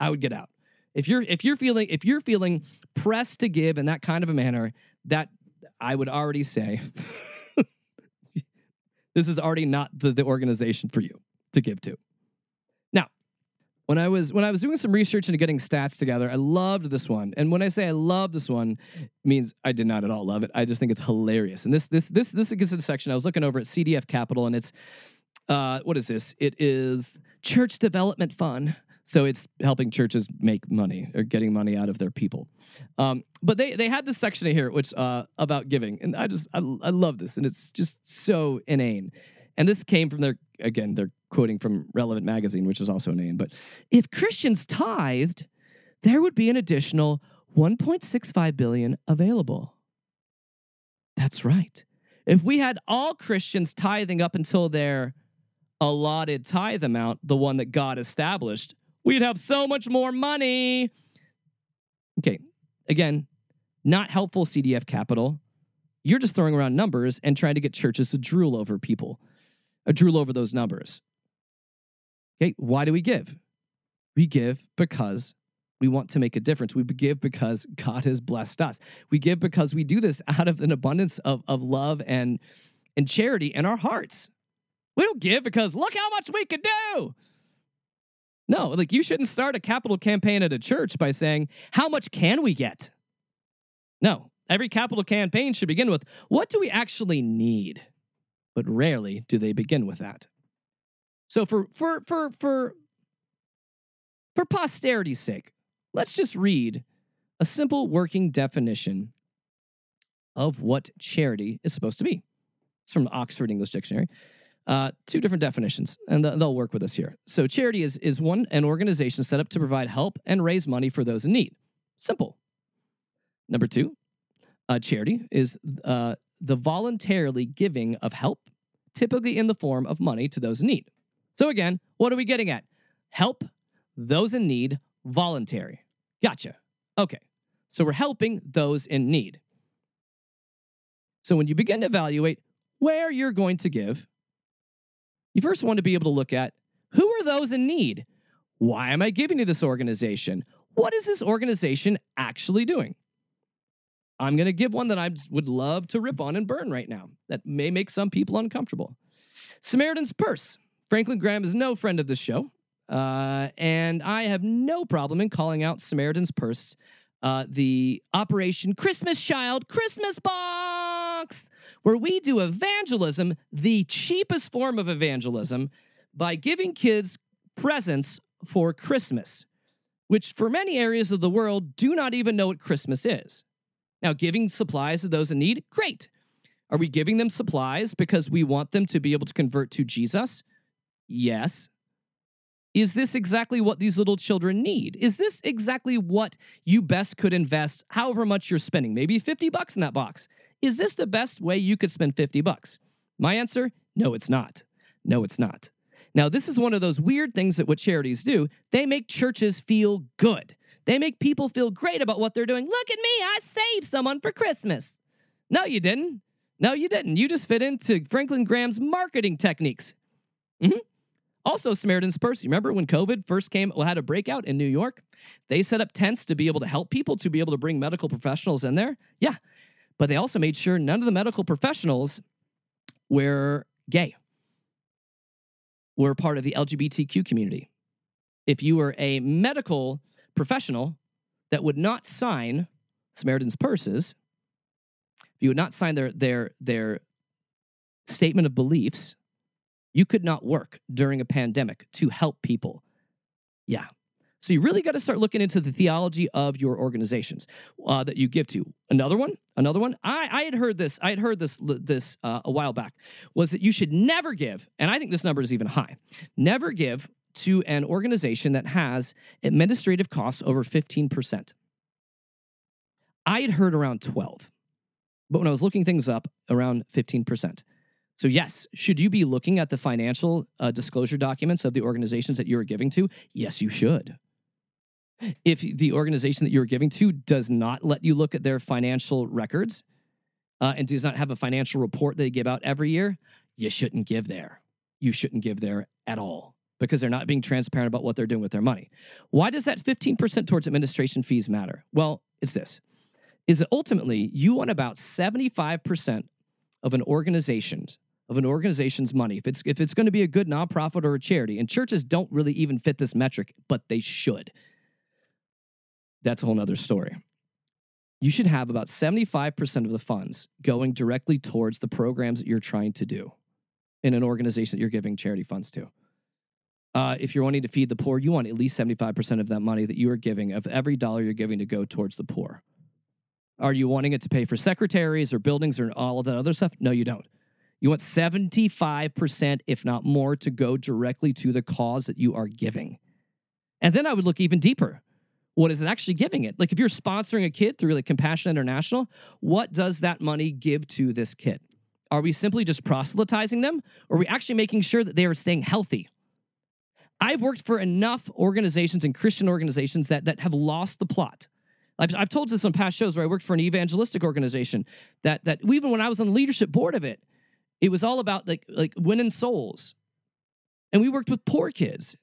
I would get out. If you're if you're feeling if you're feeling pressed to give in that kind of a manner, that I would already say this is already not the, the organization for you to give to. When I was when I was doing some research into getting stats together, I loved this one. And when I say I love this one, means I did not at all love it. I just think it's hilarious. And this this this this to the section I was looking over at CDF Capital, and it's uh, what is this? It is Church Development Fund. So it's helping churches make money or getting money out of their people. Um, but they they had this section here which uh, about giving, and I just I, I love this, and it's just so inane. And this came from their again they're quoting from Relevant Magazine, which is also an inane. But if Christians tithed, there would be an additional 1.65 billion available. That's right. If we had all Christians tithing up until their allotted tithe amount, the one that God established, we'd have so much more money. Okay, again, not helpful CDF capital. You're just throwing around numbers and trying to get churches to drool over people, uh, drool over those numbers. Okay, why do we give? We give because we want to make a difference. We give because God has blessed us. We give because we do this out of an abundance of, of love and, and charity in our hearts. We don't give because look how much we can do. No, like you shouldn't start a capital campaign at a church by saying, How much can we get? No, every capital campaign should begin with, What do we actually need? But rarely do they begin with that. So for for for for for posterity's sake, let's just read a simple working definition of what charity is supposed to be. It's from the Oxford English Dictionary. Uh, two different definitions, and they'll work with us here. So, charity is is one an organization set up to provide help and raise money for those in need. Simple. Number two, uh, charity is uh, the voluntarily giving of help, typically in the form of money to those in need. So, again, what are we getting at? Help those in need, voluntary. Gotcha. Okay. So, we're helping those in need. So, when you begin to evaluate where you're going to give, you first want to be able to look at who are those in need? Why am I giving to this organization? What is this organization actually doing? I'm going to give one that I would love to rip on and burn right now. That may make some people uncomfortable. Samaritan's Purse. Franklin Graham is no friend of this show. Uh, and I have no problem in calling out Samaritan's Purse, uh, the Operation Christmas Child Christmas Box where we do evangelism, the cheapest form of evangelism, by giving kids presents for Christmas, which for many areas of the world do not even know what Christmas is. Now, giving supplies to those in need, great. Are we giving them supplies because we want them to be able to convert to Jesus? Yes. Is this exactly what these little children need? Is this exactly what you best could invest however much you're spending? Maybe 50 bucks in that box. Is this the best way you could spend 50 bucks? My answer, no it's not. No it's not. Now, this is one of those weird things that what charities do. They make churches feel good. They make people feel great about what they're doing. Look at me, I saved someone for Christmas. No, you didn't. No, you didn't. You just fit into Franklin Graham's marketing techniques. Mm-hmm. Also, Samaritan's Purse. You remember when COVID first came, had a breakout in New York? They set up tents to be able to help people, to be able to bring medical professionals in there. Yeah. But they also made sure none of the medical professionals were gay, were part of the LGBTQ community. If you were a medical professional that would not sign Samaritan's Purses, if you would not sign their, their, their statement of beliefs, you could not work during a pandemic to help people. Yeah. So you really got to start looking into the theology of your organizations uh, that you give to. Another one, another one. I, I had heard this. I had heard this this uh, a while back. Was that you should never give, and I think this number is even high. Never give to an organization that has administrative costs over fifteen percent. I had heard around twelve, but when I was looking things up, around fifteen percent. So, yes, should you be looking at the financial uh, disclosure documents of the organizations that you are giving to? Yes, you should. If the organization that you're giving to does not let you look at their financial records uh, and does not have a financial report they give out every year, you shouldn't give there. You shouldn't give there at all because they're not being transparent about what they're doing with their money. Why does that 15% towards administration fees matter? Well, it's this is that ultimately you want about 75% of an organization's of an organization's money, if it's if it's going to be a good nonprofit or a charity, and churches don't really even fit this metric, but they should. That's a whole nother story. You should have about 75% of the funds going directly towards the programs that you're trying to do in an organization that you're giving charity funds to. Uh, if you're wanting to feed the poor, you want at least 75% of that money that you are giving, of every dollar you're giving, to go towards the poor. Are you wanting it to pay for secretaries or buildings or all of that other stuff? No, you don't. You want 75%, if not more, to go directly to the cause that you are giving. And then I would look even deeper. What is it actually giving it? Like if you're sponsoring a kid through like Compassion International, what does that money give to this kid? Are we simply just proselytizing them? Or are we actually making sure that they are staying healthy? I've worked for enough organizations and Christian organizations that, that have lost the plot. I've, I've told this on past shows where I worked for an evangelistic organization that, that even when I was on the leadership board of it, it was all about like like winning souls. And we worked with poor kids.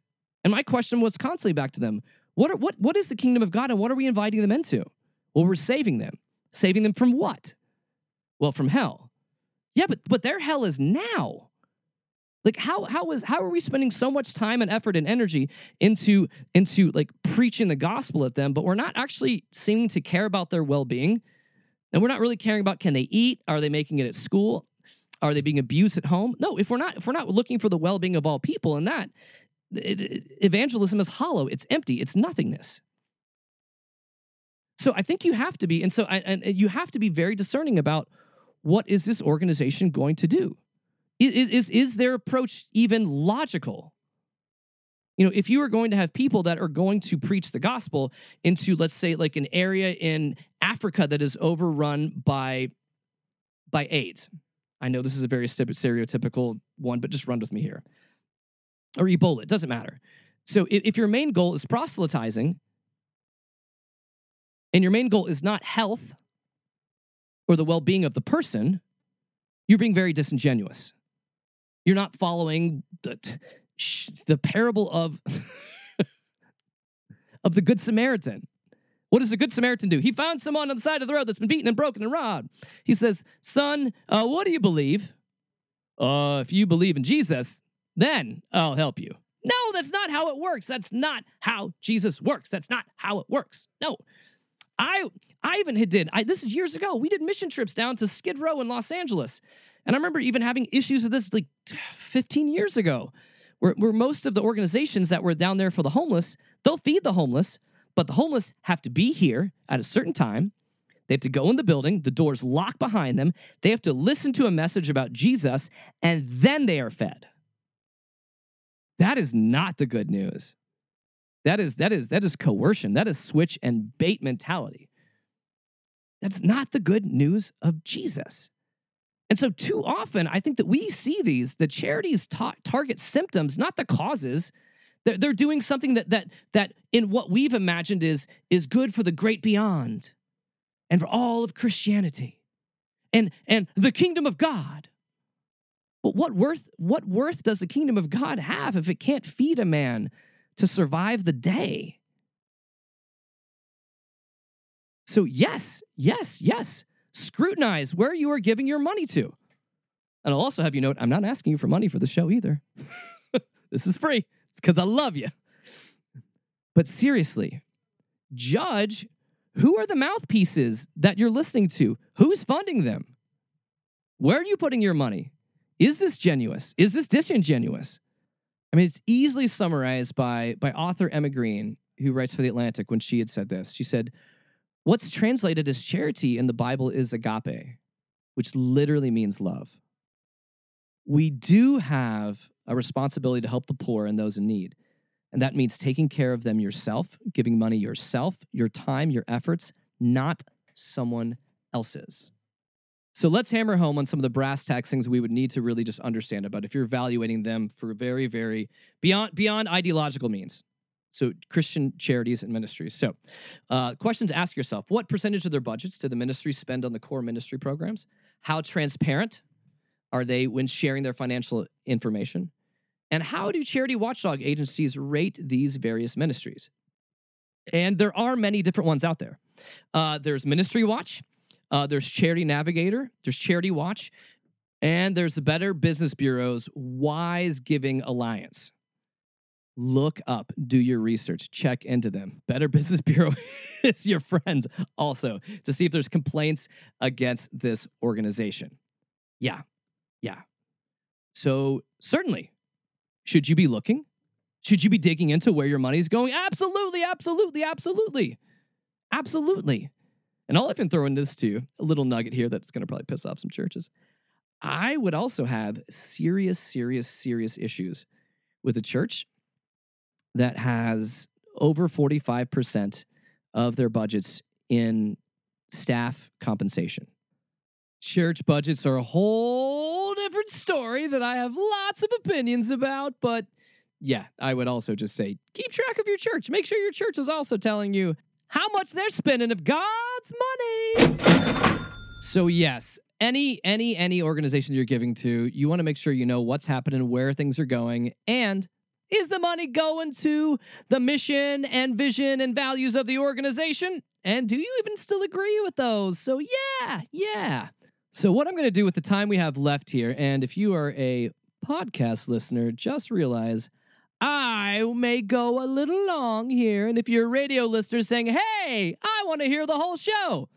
And my question was constantly back to them, what are, what what is the kingdom of God and what are we inviting them into? Well, we're saving them. Saving them from what? Well, from hell. Yeah, but but their hell is now. Like how how is how are we spending so much time and effort and energy into into like preaching the gospel at them, but we're not actually seeming to care about their well-being? And we're not really caring about can they eat? Are they making it at school? Are they being abused at home? No, if we're not if we're not looking for the well-being of all people and that, it, evangelism is hollow, it's empty, it's nothingness. So I think you have to be, and so and you have to be very discerning about what is this organization going to do? Is, is, is their approach even logical? You know, if you are going to have people that are going to preach the gospel into, let's say, like an area in Africa that is overrun by by AIDS, I know this is a very stereotypical one, but just run with me here. Or Ebola, it doesn't matter. So if your main goal is proselytizing, and your main goal is not health or the well being of the person, you're being very disingenuous. You're not following the, the parable of, of the Good Samaritan. What does the good Samaritan do? He found someone on the side of the road that's been beaten and broken and robbed. He says, Son, uh, what do you believe? Uh, if you believe in Jesus, then I'll help you. No, that's not how it works. That's not how Jesus works. That's not how it works. No. I I even did I this is years ago. We did mission trips down to Skid Row in Los Angeles. And I remember even having issues with this like 15 years ago, where, where most of the organizations that were down there for the homeless, they'll feed the homeless, but the homeless have to be here at a certain time. They have to go in the building, the doors lock behind them. They have to listen to a message about Jesus, and then they are fed. That is not the good news. That is that is that is coercion. That is switch and bait mentality. That's not the good news of Jesus. And so, too often, I think that we see these, the charities ta- target symptoms, not the causes. They're, they're doing something that, that, that, in what we've imagined, is, is good for the great beyond and for all of Christianity and, and the kingdom of God. But what worth, what worth does the kingdom of God have if it can't feed a man to survive the day? So, yes, yes, yes scrutinize where you are giving your money to. And I'll also have you note I'm not asking you for money for the show either. this is free because I love you. But seriously, judge who are the mouthpieces that you're listening to? Who's funding them? Where are you putting your money? Is this genuine? Is this disingenuous? I mean, it's easily summarized by, by author Emma Green, who writes for The Atlantic, when she had said this. She said, What's translated as charity in the Bible is agape, which literally means love. We do have a responsibility to help the poor and those in need. And that means taking care of them yourself, giving money yourself, your time, your efforts, not someone else's. So let's hammer home on some of the brass tacks things we would need to really just understand about if you're evaluating them for very, very beyond beyond ideological means. So, Christian charities and ministries. So, uh, questions ask yourself what percentage of their budgets do the ministries spend on the core ministry programs? How transparent are they when sharing their financial information? And how do charity watchdog agencies rate these various ministries? And there are many different ones out there. Uh, there's Ministry Watch, uh, there's Charity Navigator, there's Charity Watch, and there's the Better Business Bureau's Wise Giving Alliance look up, do your research, check into them. Better Business Bureau is your friend also to see if there's complaints against this organization. Yeah, yeah. So, certainly, should you be looking? Should you be digging into where your money's going? Absolutely, absolutely, absolutely. Absolutely. And I'll even throw in this to a little nugget here that's going to probably piss off some churches. I would also have serious, serious, serious issues with a church that has over 45% of their budgets in staff compensation. Church budgets are a whole different story that I have lots of opinions about, but yeah, I would also just say keep track of your church. Make sure your church is also telling you how much they're spending of God's money. So yes, any any any organization you're giving to, you want to make sure you know what's happening, where things are going, and is the money going to the mission and vision and values of the organization? And do you even still agree with those? So, yeah, yeah. So, what I'm going to do with the time we have left here, and if you are a podcast listener, just realize I may go a little long here. And if you're a radio listener saying, hey, I want to hear the whole show,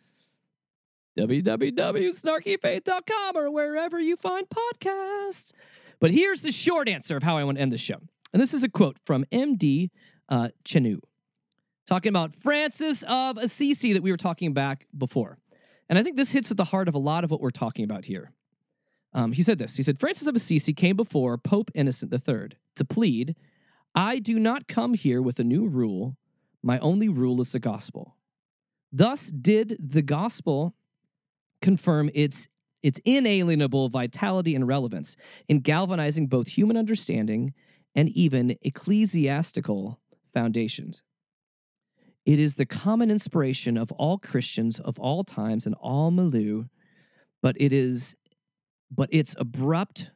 www.snarkyfaith.com or wherever you find podcasts. But here's the short answer of how I want to end the show. And this is a quote from MD uh, Chenu, talking about Francis of Assisi that we were talking back before. And I think this hits at the heart of a lot of what we're talking about here. Um, he said this He said, Francis of Assisi came before Pope Innocent III to plead, I do not come here with a new rule. My only rule is the gospel. Thus did the gospel confirm its its inalienable vitality and relevance in galvanizing both human understanding and even ecclesiastical foundations. It is the common inspiration of all Christians of all times and all milieu, but it is but its abrupt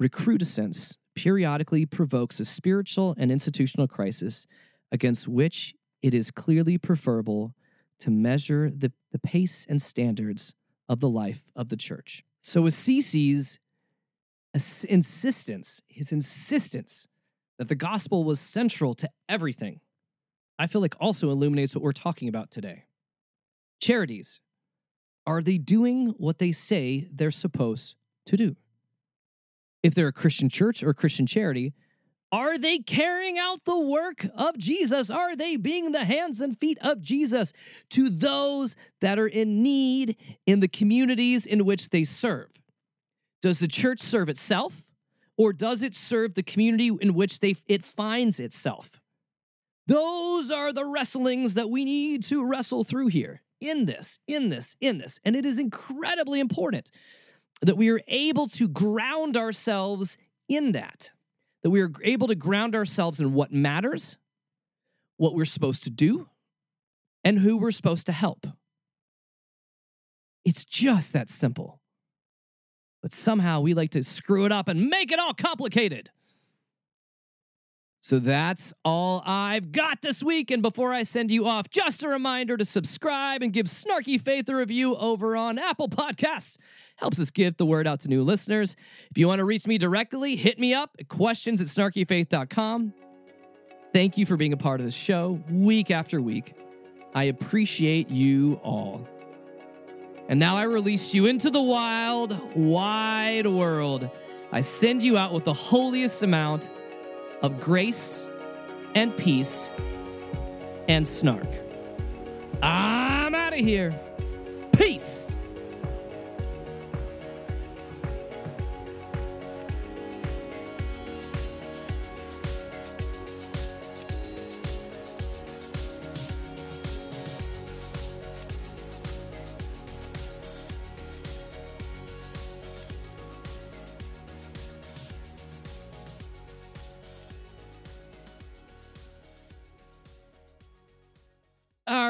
recrudescence periodically provokes a spiritual and institutional crisis against which it is clearly preferable to measure the, the pace and standards of the life of the church. So Assisi's insistence, his insistence that the gospel was central to everything, I feel like also illuminates what we're talking about today. charities, are they doing what they say they're supposed to do? If they're a Christian church or a Christian charity, are they carrying out the work of Jesus? Are they being the hands and feet of Jesus to those that are in need in the communities in which they serve? Does the church serve itself or does it serve the community in which they, it finds itself? Those are the wrestlings that we need to wrestle through here in this, in this, in this. And it is incredibly important that we are able to ground ourselves in that that we are able to ground ourselves in what matters, what we're supposed to do, and who we're supposed to help. It's just that simple. But somehow we like to screw it up and make it all complicated. So that's all I've got this week. And before I send you off, just a reminder to subscribe and give Snarky Faith a review over on Apple Podcasts. Helps us get the word out to new listeners. If you want to reach me directly, hit me up at questions at snarkyfaith.com. Thank you for being a part of this show week after week. I appreciate you all. And now I release you into the wild, wide world. I send you out with the holiest amount of grace and peace and snark. I'm out of here.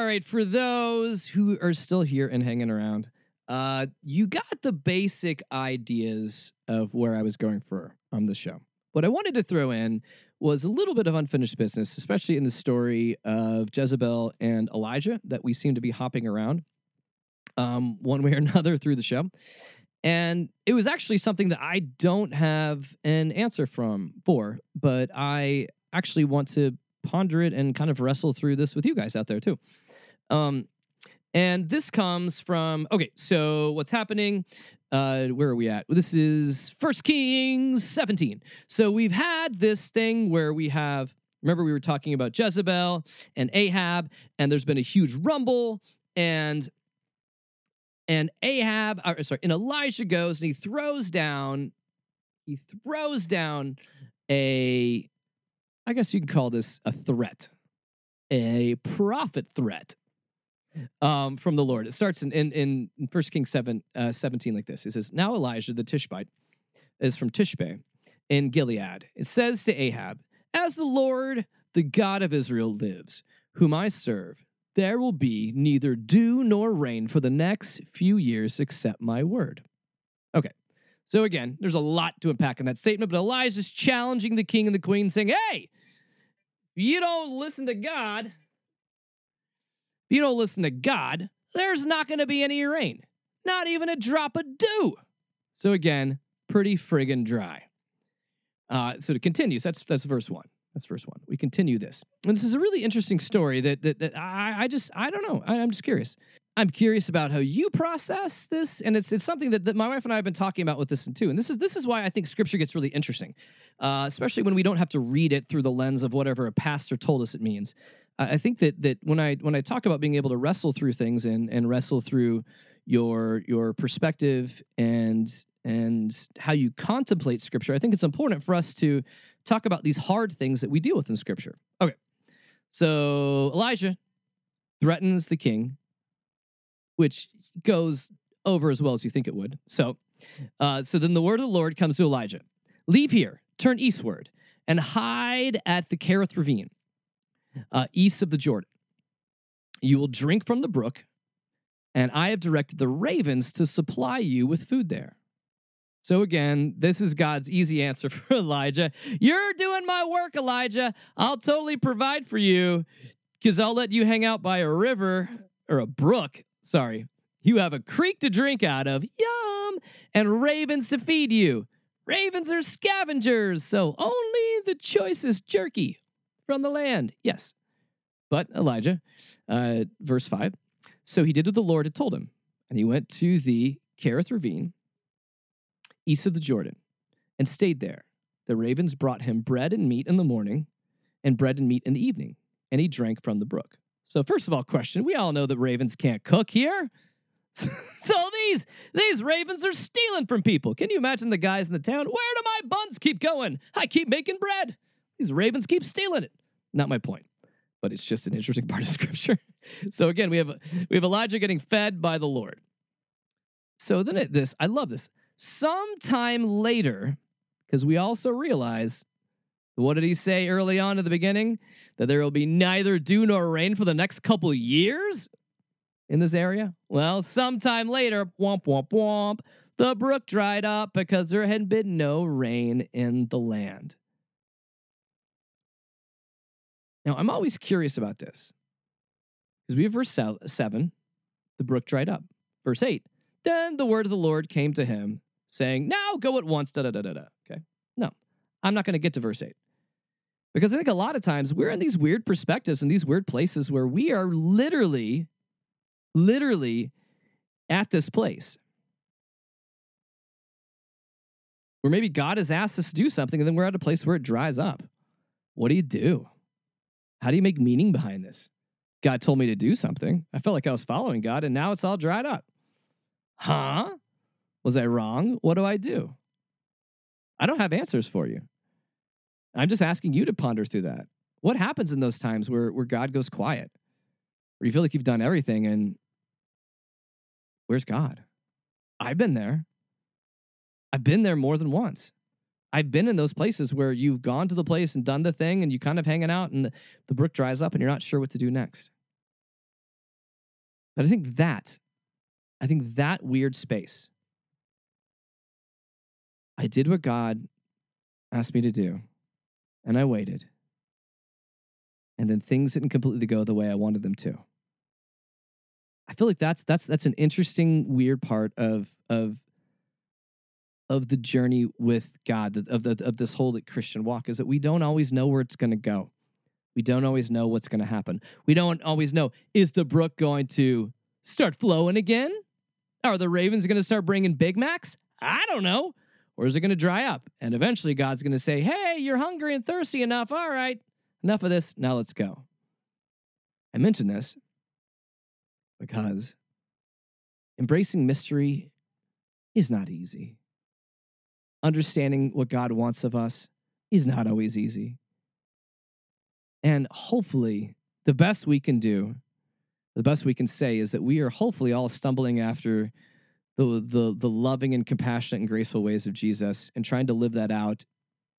All right, for those who are still here and hanging around, uh, you got the basic ideas of where I was going for on the show. What I wanted to throw in was a little bit of unfinished business, especially in the story of Jezebel and Elijah that we seem to be hopping around um, one way or another through the show. And it was actually something that I don't have an answer from for, but I actually want to ponder it and kind of wrestle through this with you guys out there too. Um, and this comes from okay. So what's happening? Uh, where are we at? This is First Kings 17. So we've had this thing where we have. Remember, we were talking about Jezebel and Ahab, and there's been a huge rumble, and and Ahab, or sorry, and Elijah goes and he throws down, he throws down a I guess you can call this a threat, a prophet threat um, from the Lord. It starts in in, in 1 Kings 7, uh, 17 like this. It says, Now Elijah the Tishbite is from Tishbe in Gilead. It says to Ahab, As the Lord, the God of Israel, lives, whom I serve, there will be neither dew nor rain for the next few years except my word. Okay. So again, there's a lot to unpack in that statement, but Elijah's challenging the king and the queen, saying, Hey, you don't listen to God, you don't listen to God, there's not going to be any rain, not even a drop of dew. So again, pretty friggin' dry. Uh, so it continues. That's that's verse one. That's verse one. We continue this, and this is a really interesting story that that, that I, I just I don't know. I, I'm just curious. I'm curious about how you process this, and it's it's something that, that my wife and I have been talking about with this too. And this is this is why I think Scripture gets really interesting, uh, especially when we don't have to read it through the lens of whatever a pastor told us it means. I think that that when I when I talk about being able to wrestle through things and and wrestle through your your perspective and and how you contemplate Scripture, I think it's important for us to talk about these hard things that we deal with in Scripture. Okay, so Elijah threatens the king which goes over as well as you think it would. So, uh, so then the word of the Lord comes to Elijah: Leave here, turn eastward, and hide at the Kerith ravine, uh, east of the Jordan. You will drink from the brook, and I have directed the ravens to supply you with food there. So again, this is God's easy answer for Elijah. You're doing my work, Elijah. I'll totally provide for you because I'll let you hang out by a river or a brook sorry, you have a creek to drink out of, yum, and ravens to feed you. Ravens are scavengers, so only the choicest jerky from the land. Yes. But Elijah, uh, verse 5. So he did what the Lord had told him, and he went to the Kerith ravine, east of the Jordan, and stayed there. The ravens brought him bread and meat in the morning, and bread and meat in the evening, and he drank from the brook. So, first of all, question: We all know that ravens can't cook here. so these these ravens are stealing from people. Can you imagine the guys in the town? Where do my buns keep going? I keep making bread. These ravens keep stealing it. Not my point, but it's just an interesting part of scripture. so again, we have we have Elijah getting fed by the Lord. So then it, this I love this. Sometime later, because we also realize what did he say early on at the beginning? That there will be neither dew nor rain for the next couple years in this area? Well, sometime later, womp, womp, womp, the brook dried up because there had been no rain in the land. Now, I'm always curious about this because we have verse 7, the brook dried up. Verse 8, then the word of the Lord came to him, saying, Now go at once, da da da da da. Okay. No, I'm not going to get to verse 8. Because I think a lot of times we're in these weird perspectives and these weird places where we are literally, literally at this place. Where maybe God has asked us to do something and then we're at a place where it dries up. What do you do? How do you make meaning behind this? God told me to do something. I felt like I was following God and now it's all dried up. Huh? Was I wrong? What do I do? I don't have answers for you. I'm just asking you to ponder through that. What happens in those times where, where God goes quiet? Where you feel like you've done everything and where's God? I've been there. I've been there more than once. I've been in those places where you've gone to the place and done the thing and you kind of hanging out and the brook dries up and you're not sure what to do next. But I think that, I think that weird space, I did what God asked me to do and I waited. And then things didn't completely go the way I wanted them to. I feel like that's that's that's an interesting weird part of of of the journey with God of the of this whole Christian walk is that we don't always know where it's going to go. We don't always know what's going to happen. We don't always know is the brook going to start flowing again? Are the Ravens going to start bringing Big Macs? I don't know. Or is it going to dry up? And eventually God's going to say, Hey, you're hungry and thirsty enough. All right, enough of this. Now let's go. I mention this because embracing mystery is not easy. Understanding what God wants of us is not always easy. And hopefully, the best we can do, the best we can say is that we are hopefully all stumbling after the, the, the loving and compassionate and graceful ways of Jesus and trying to live that out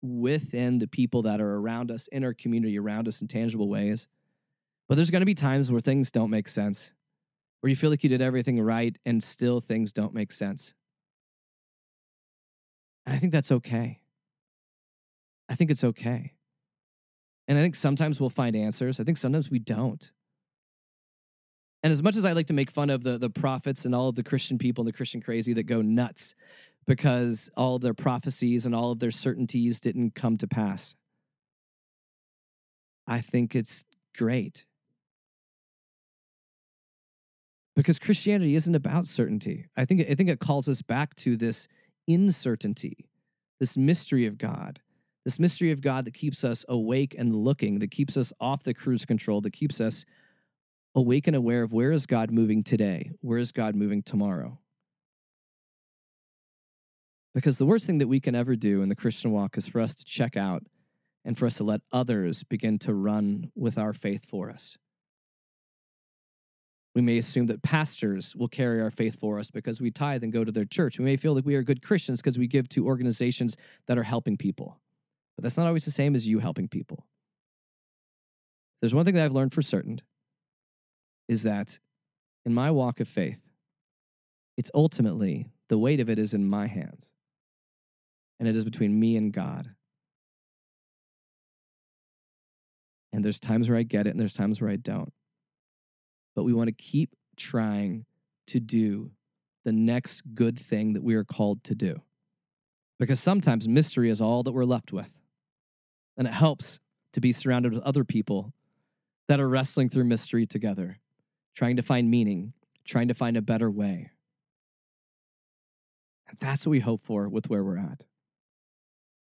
within the people that are around us, in our community, around us in tangible ways. But there's going to be times where things don't make sense, where you feel like you did everything right and still things don't make sense. And I think that's okay. I think it's okay. And I think sometimes we'll find answers. I think sometimes we don't. And as much as I like to make fun of the, the prophets and all of the Christian people and the Christian crazy that go nuts because all of their prophecies and all of their certainties didn't come to pass, I think it's great. Because Christianity isn't about certainty. I think, I think it calls us back to this uncertainty, this mystery of God, this mystery of God that keeps us awake and looking, that keeps us off the cruise control, that keeps us awake and aware of where is God moving today? Where is God moving tomorrow? Because the worst thing that we can ever do in the Christian walk is for us to check out and for us to let others begin to run with our faith for us. We may assume that pastors will carry our faith for us because we tithe and go to their church. We may feel like we are good Christians because we give to organizations that are helping people. But that's not always the same as you helping people. There's one thing that I've learned for certain is that in my walk of faith, it's ultimately the weight of it is in my hands, and it is between me and God. And there's times where I get it, and there's times where I don't. But we want to keep trying to do the next good thing that we are called to do. Because sometimes mystery is all that we're left with. And it helps to be surrounded with other people that are wrestling through mystery together trying to find meaning, trying to find a better way. And that's what we hope for with where we're at.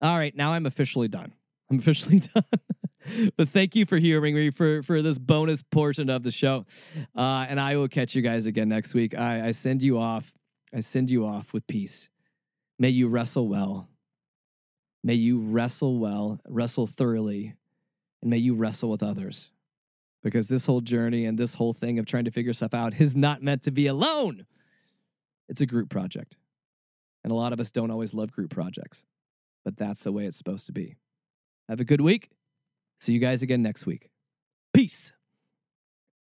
All right, now I'm officially done. I'm officially done. but thank you for hearing me for for this bonus portion of the show. Uh, and I will catch you guys again next week. I, I send you off. I send you off with peace. May you wrestle well. May you wrestle well, wrestle thoroughly, and may you wrestle with others. Because this whole journey and this whole thing of trying to figure stuff out is not meant to be alone. It's a group project. And a lot of us don't always love group projects, but that's the way it's supposed to be. Have a good week. See you guys again next week. Peace.